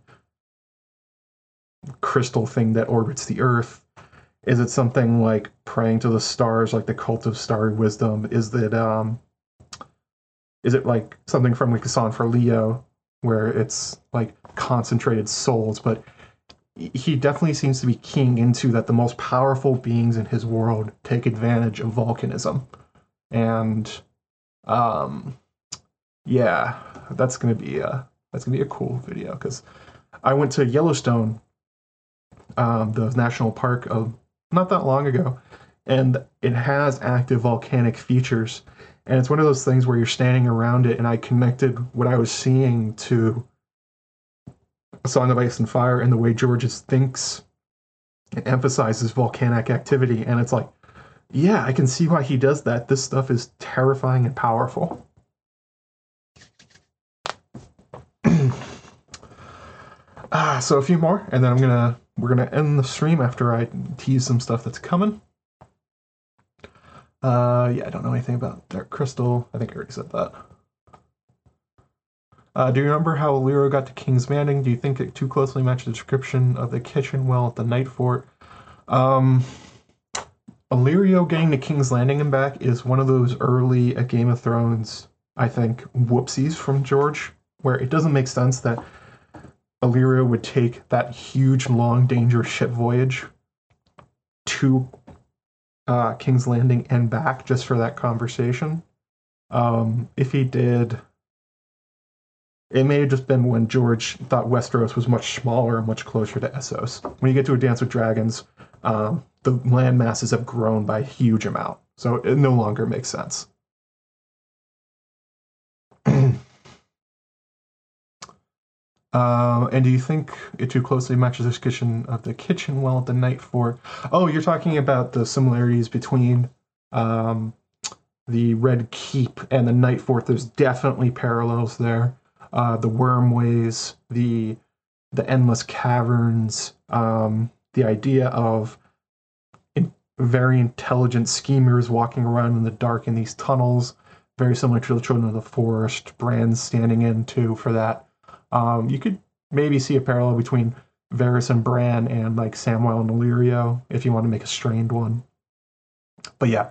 crystal thing that orbits the Earth? Is it something like praying to the stars, like the cult of starry wisdom? Is it um, is it like something from like song for Lya, where it's like concentrated souls? But he definitely seems to be keying into that the most powerful beings in his world take advantage of volcanism, and Um, yeah, that's gonna be a that's gonna be a cool video because I went to Yellowstone, um, the national park of not that long ago, and it has active volcanic features. And it's one of those things where you're standing around it, and I connected what I was seeing to A Song of Ice and Fire and the way Georges thinks and emphasizes volcanic activity. And it's like, yeah, I can see why he does that. This stuff is terrifying and powerful. ah, so a few more, and then I'm gonna we're gonna end the stream after I tease some stuff that's coming. Uh, yeah, I don't know anything about Dark Crystal. I think I already said that. Uh, do you remember how Illyrio got to King's Landing? Do you think it too closely matched the description of the kitchen well at the Nightfort? Um, Illyrio getting to King's Landing and back is one of those early at Game of Thrones, I think, whoopsies from George, where it doesn't make sense that Illyrio would take that huge, long, dangerous ship voyage to uh, King's Landing and back just for that conversation. Um, if he did, it may have just been when George thought Westeros was much smaller and much closer to Essos. When you get to a Dance with Dragons, um, the land masses have grown by a huge amount, so it no longer makes sense. Uh, and do you think it too closely matches the description of the kitchen well at the Nightfort? Oh, you're talking about the similarities between um, the Red Keep and the Nightfort. There's definitely parallels there. Uh, the wormways, the the endless caverns, um, the idea of in, very intelligent schemers walking around in the dark in these tunnels, very similar to the Children of the Forest. Bran standing in too for that um, you could maybe see a parallel between Varys and Bran and like Samwell and Illyrio if you want to make a strained one. But yeah,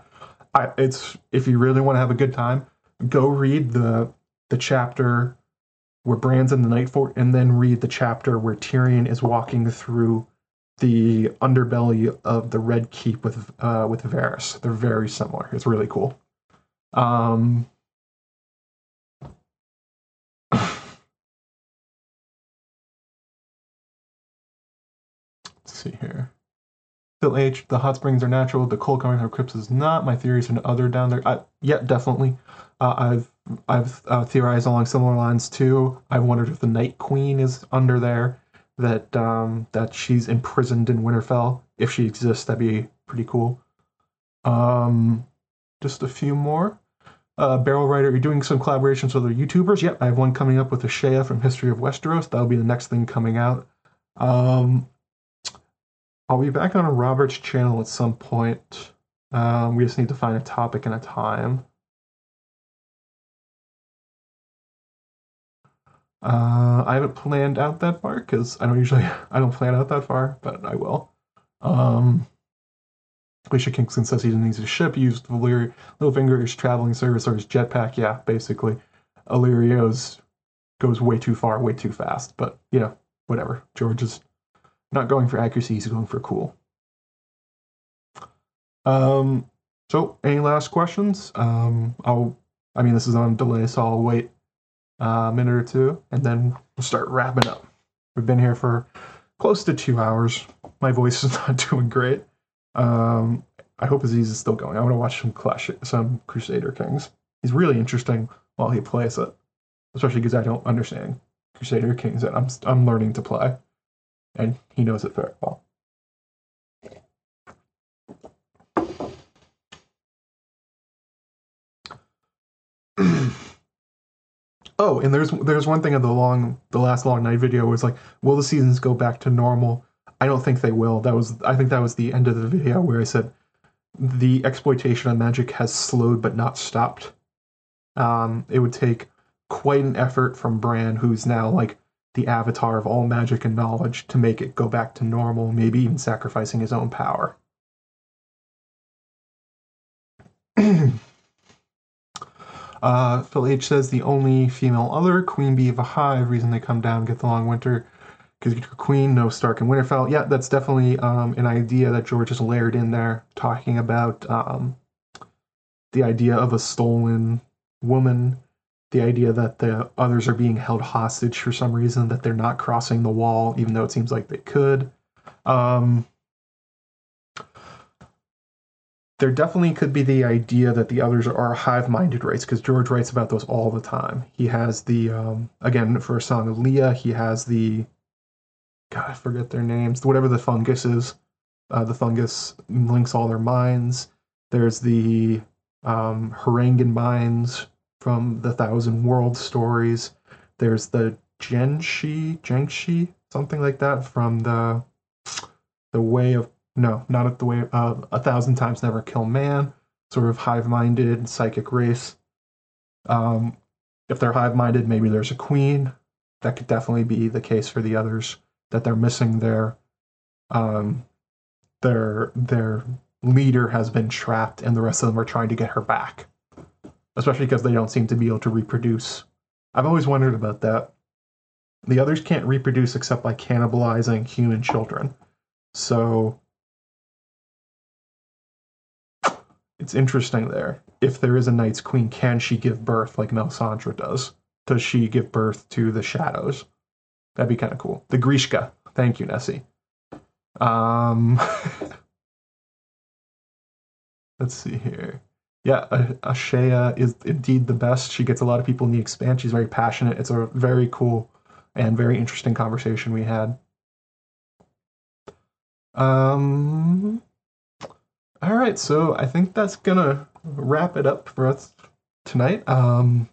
I, it's if you really want to have a good time, go read the the chapter where Bran's in the Nightfort, and then read the chapter where Tyrion is walking through the underbelly of the Red Keep with uh, with Varys. They're very similar. It's really cool. Um, see here. Phil H, the hot springs are natural. The cold coming from crypts is not. My theories and other down there. I, yeah, definitely. Uh, I've I've uh, theorized along similar lines too. I've wondered if the Night Queen is under there. That um, that she's imprisoned in Winterfell. If she exists, that'd be pretty cool. Um, just a few more. Uh, Barrel Writer, you're doing some collaborations with other YouTubers. Yep, I have one coming up with Ashaya from History of Westeros. That'll be the next thing coming out. Um, I'll be back on Robert's channel at some point. Um, we just need to find a topic and a time. Uh, I haven't planned out that far because I don't usually I don't plan out that far, but I will. Um, Alicia Kingston says he needs a ship. Used Valyria Littlefinger's traveling service or his jetpack. Yeah, basically, Illyrio's goes way too far, way too fast. But you know, whatever. George is not going for accuracy, he's going for cool. Um, so, any last questions? Um, I'll, I mean, this is on delay, so I'll wait a minute or two and then we'll start wrapping up. We've been here for close to two hours. My voice is not doing great. Um, I hope Aziz is still going. I want to watch some Clash, some Crusader Kings. He's really interesting while he plays it, especially because I don't understand Crusader Kings and I'm I'm learning to play and he knows it very well. oh, and there's there's one thing of the long the last long night video was like, will the seasons go back to normal? I don't think they will. That was I think that was the end of the video where I said the exploitation of magic has slowed but not stopped. Um, it would take quite an effort from Bran, who's now like the avatar of all magic and knowledge to make it go back to normal, maybe even sacrificing his own power. uh, Phil H says the only female other, Queen Bee of a Hive, reason they come down, get the long winter, because you Queen, no Stark and Winterfell. Yeah, that's definitely um, an idea that George has layered in there, talking about um, the idea of a stolen woman, the idea that the others are being held hostage for some reason, that they're not crossing the wall, even though it seems like they could. Um, there definitely could be the idea that the others are hive-minded race because George writes about those all the time. He has the um, again for a song of Lya, he has the God, I forget their names. Whatever the fungus is, uh, the fungus links all their minds. There's the um, Harangan from the Thousand World stories. There's the Jaenshi, Jaenshi, something like that from the the Way of no, not at the way of uh, a thousand times never kill man. Sort of hive-minded psychic race. Um, if they're hive-minded, maybe there's a queen. That could definitely be the case for the others that they're missing their um, their their leader has been trapped, and the rest of them are trying to get her back. Especially because they don't seem to be able to reproduce. I've always wondered about that. The others can't reproduce except by cannibalizing human children. So it's interesting there. If there is a Night's Queen, can she give birth like Melisandre does? Does she give birth to the shadows? That'd be kind of cool. The Greeshka. Thank you, Nessie. Um, let's see here. Yeah, Ashaya is indeed the best. She gets a lot of people in the expanse. She's very passionate. It's a very cool and very interesting conversation we had. Um, all right, so I think that's gonna wrap it up for us tonight. Um,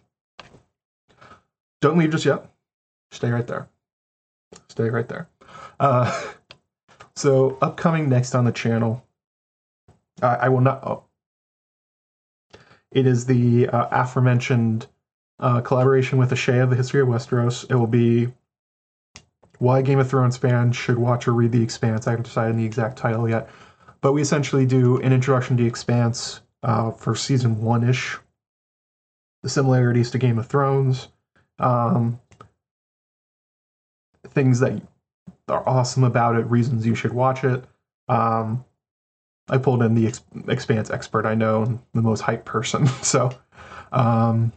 don't leave just yet. Stay right there. Stay right there. Uh, so upcoming next on the channel, I, I will not. Oh, it is the uh, aforementioned uh, collaboration with Ashaya, the History of Westeros. It will be why Game of Thrones fans should watch or read The Expanse. I haven't decided the exact title yet, but we essentially do an introduction to The Expanse uh, for season one ish. The similarities to Game of Thrones, um, things that are awesome about it, reasons you should watch it. Um, I pulled in the ex- Expanse expert I know, the most hype person. So, um,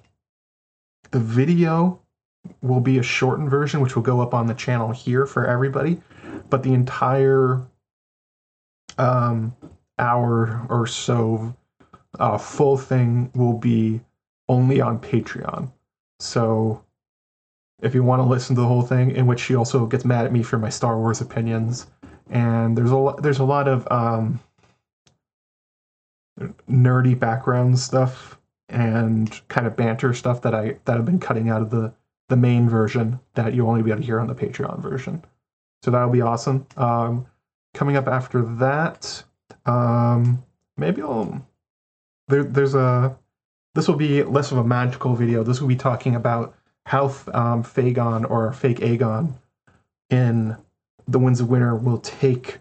the video will be a shortened version, which will go up on the channel here for everybody. But the entire um, hour or so uh, full thing will be only on Patreon. So if you want to listen to the whole thing, in which she also gets mad at me for my Star Wars opinions, and there's a lot, there's a lot of um, nerdy background stuff and kind of banter stuff that I that I've been cutting out of the the main version that you'll only be able to hear on the Patreon version. So that'll be awesome. Um, coming up after that, um, maybe I'll there, there's a this will be less of a magical video. This will be talking about how um, fAegon or fake Aegon in the Winds of Winter will take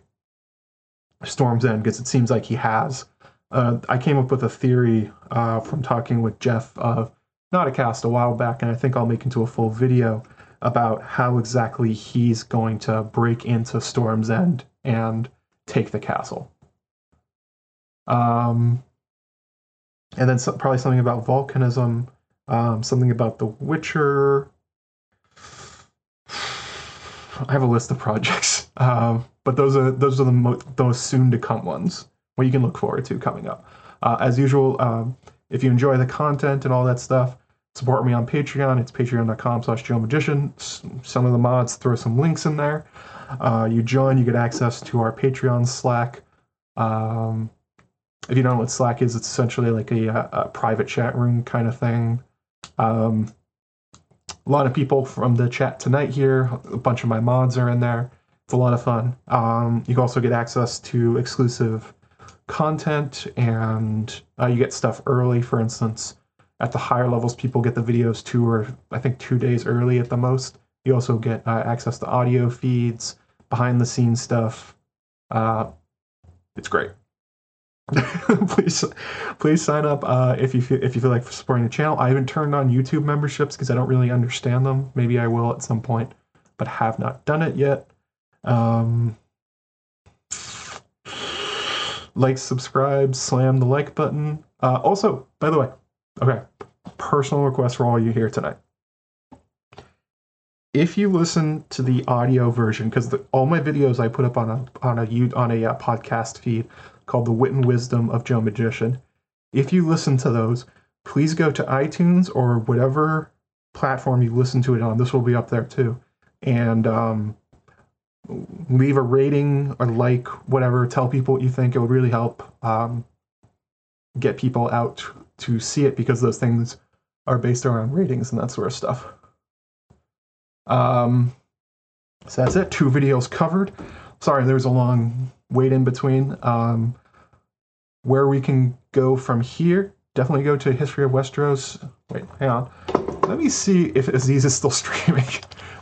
Storm's End because it seems like he has. Uh, I came up with a theory uh, from talking with Jeff of not a cast a while back, and I think I'll make into a full video about how exactly he's going to break into Storm's End and take the castle. Um, and then so, probably something about volcanism um, something about The Witcher. I have a list of projects, uh, but those are those are the mo- those soon to come ones. What you can look forward to coming up. Uh, as usual, um, if you enjoy the content and all that stuff, support me on Patreon. It's patreon.com slash Joe Magician. Some of the mods throw some links in there. Uh, you join, you get access to our Patreon Slack. Um, if you don't know what Slack is, it's essentially like a, a private chat room kind of thing. Um, a lot of people from the chat tonight here. A bunch of my mods are in there. It's a lot of fun. Um, you can also get access to exclusive content and uh, you get stuff early. For instance, at the higher levels, people get the videos two or I think two days early at the most. You also get uh, access to audio feeds, behind the scenes stuff. Uh, it's great. please please sign up uh, if you feel, if you feel like supporting the channel. I haven't turned on YouTube memberships because I don't really understand them. Maybe I will at some point, but have not done it yet. Um, like, subscribe, slam the like button. Uh, also, by the way, okay, personal request for all you here tonight. If you listen to the audio version, because all my videos I put up on a on a on a uh, podcast feed called "The Wit and Wisdom of Joe Magician," if you listen to those, please go to iTunes or whatever platform you listen to it on. This will be up there too, and um, leave a rating or like whatever. Tell people what you think. It would really help um, get people out to see it because those things are based around ratings and that sort of stuff. Um, so that's it. Two videos covered. Sorry, there's a long wait in between. Um, where we can go from here, definitely go to History of Westeros. Wait, hang on. Let me see if Aziz is still streaming.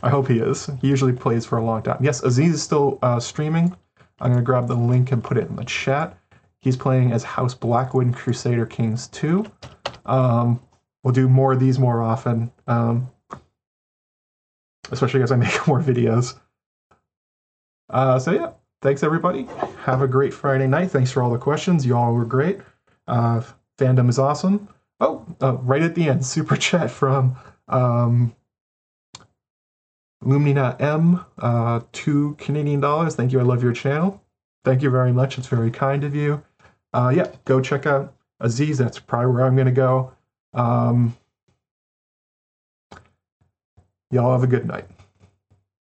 I hope he is. He usually plays for a long time. Yes, Aziz is still uh, streaming. I'm going to grab the link and put it in the chat. He's playing as House Blackwood Crusader Kings 2. Um, we'll do more of these more often, um, especially as I make more videos. Uh, so, yeah, thanks everybody. Have a great Friday night. Thanks for all the questions. You all were great. Uh, fandom is awesome. Oh, uh, right at the end, super chat from um, Lumina M, uh, two Canadian dollars. Thank you. I love your channel. Thank you very much. It's very kind of you. Uh, yeah, go check out Aziz. That's probably where I'm going to go. Um, y'all have a good night.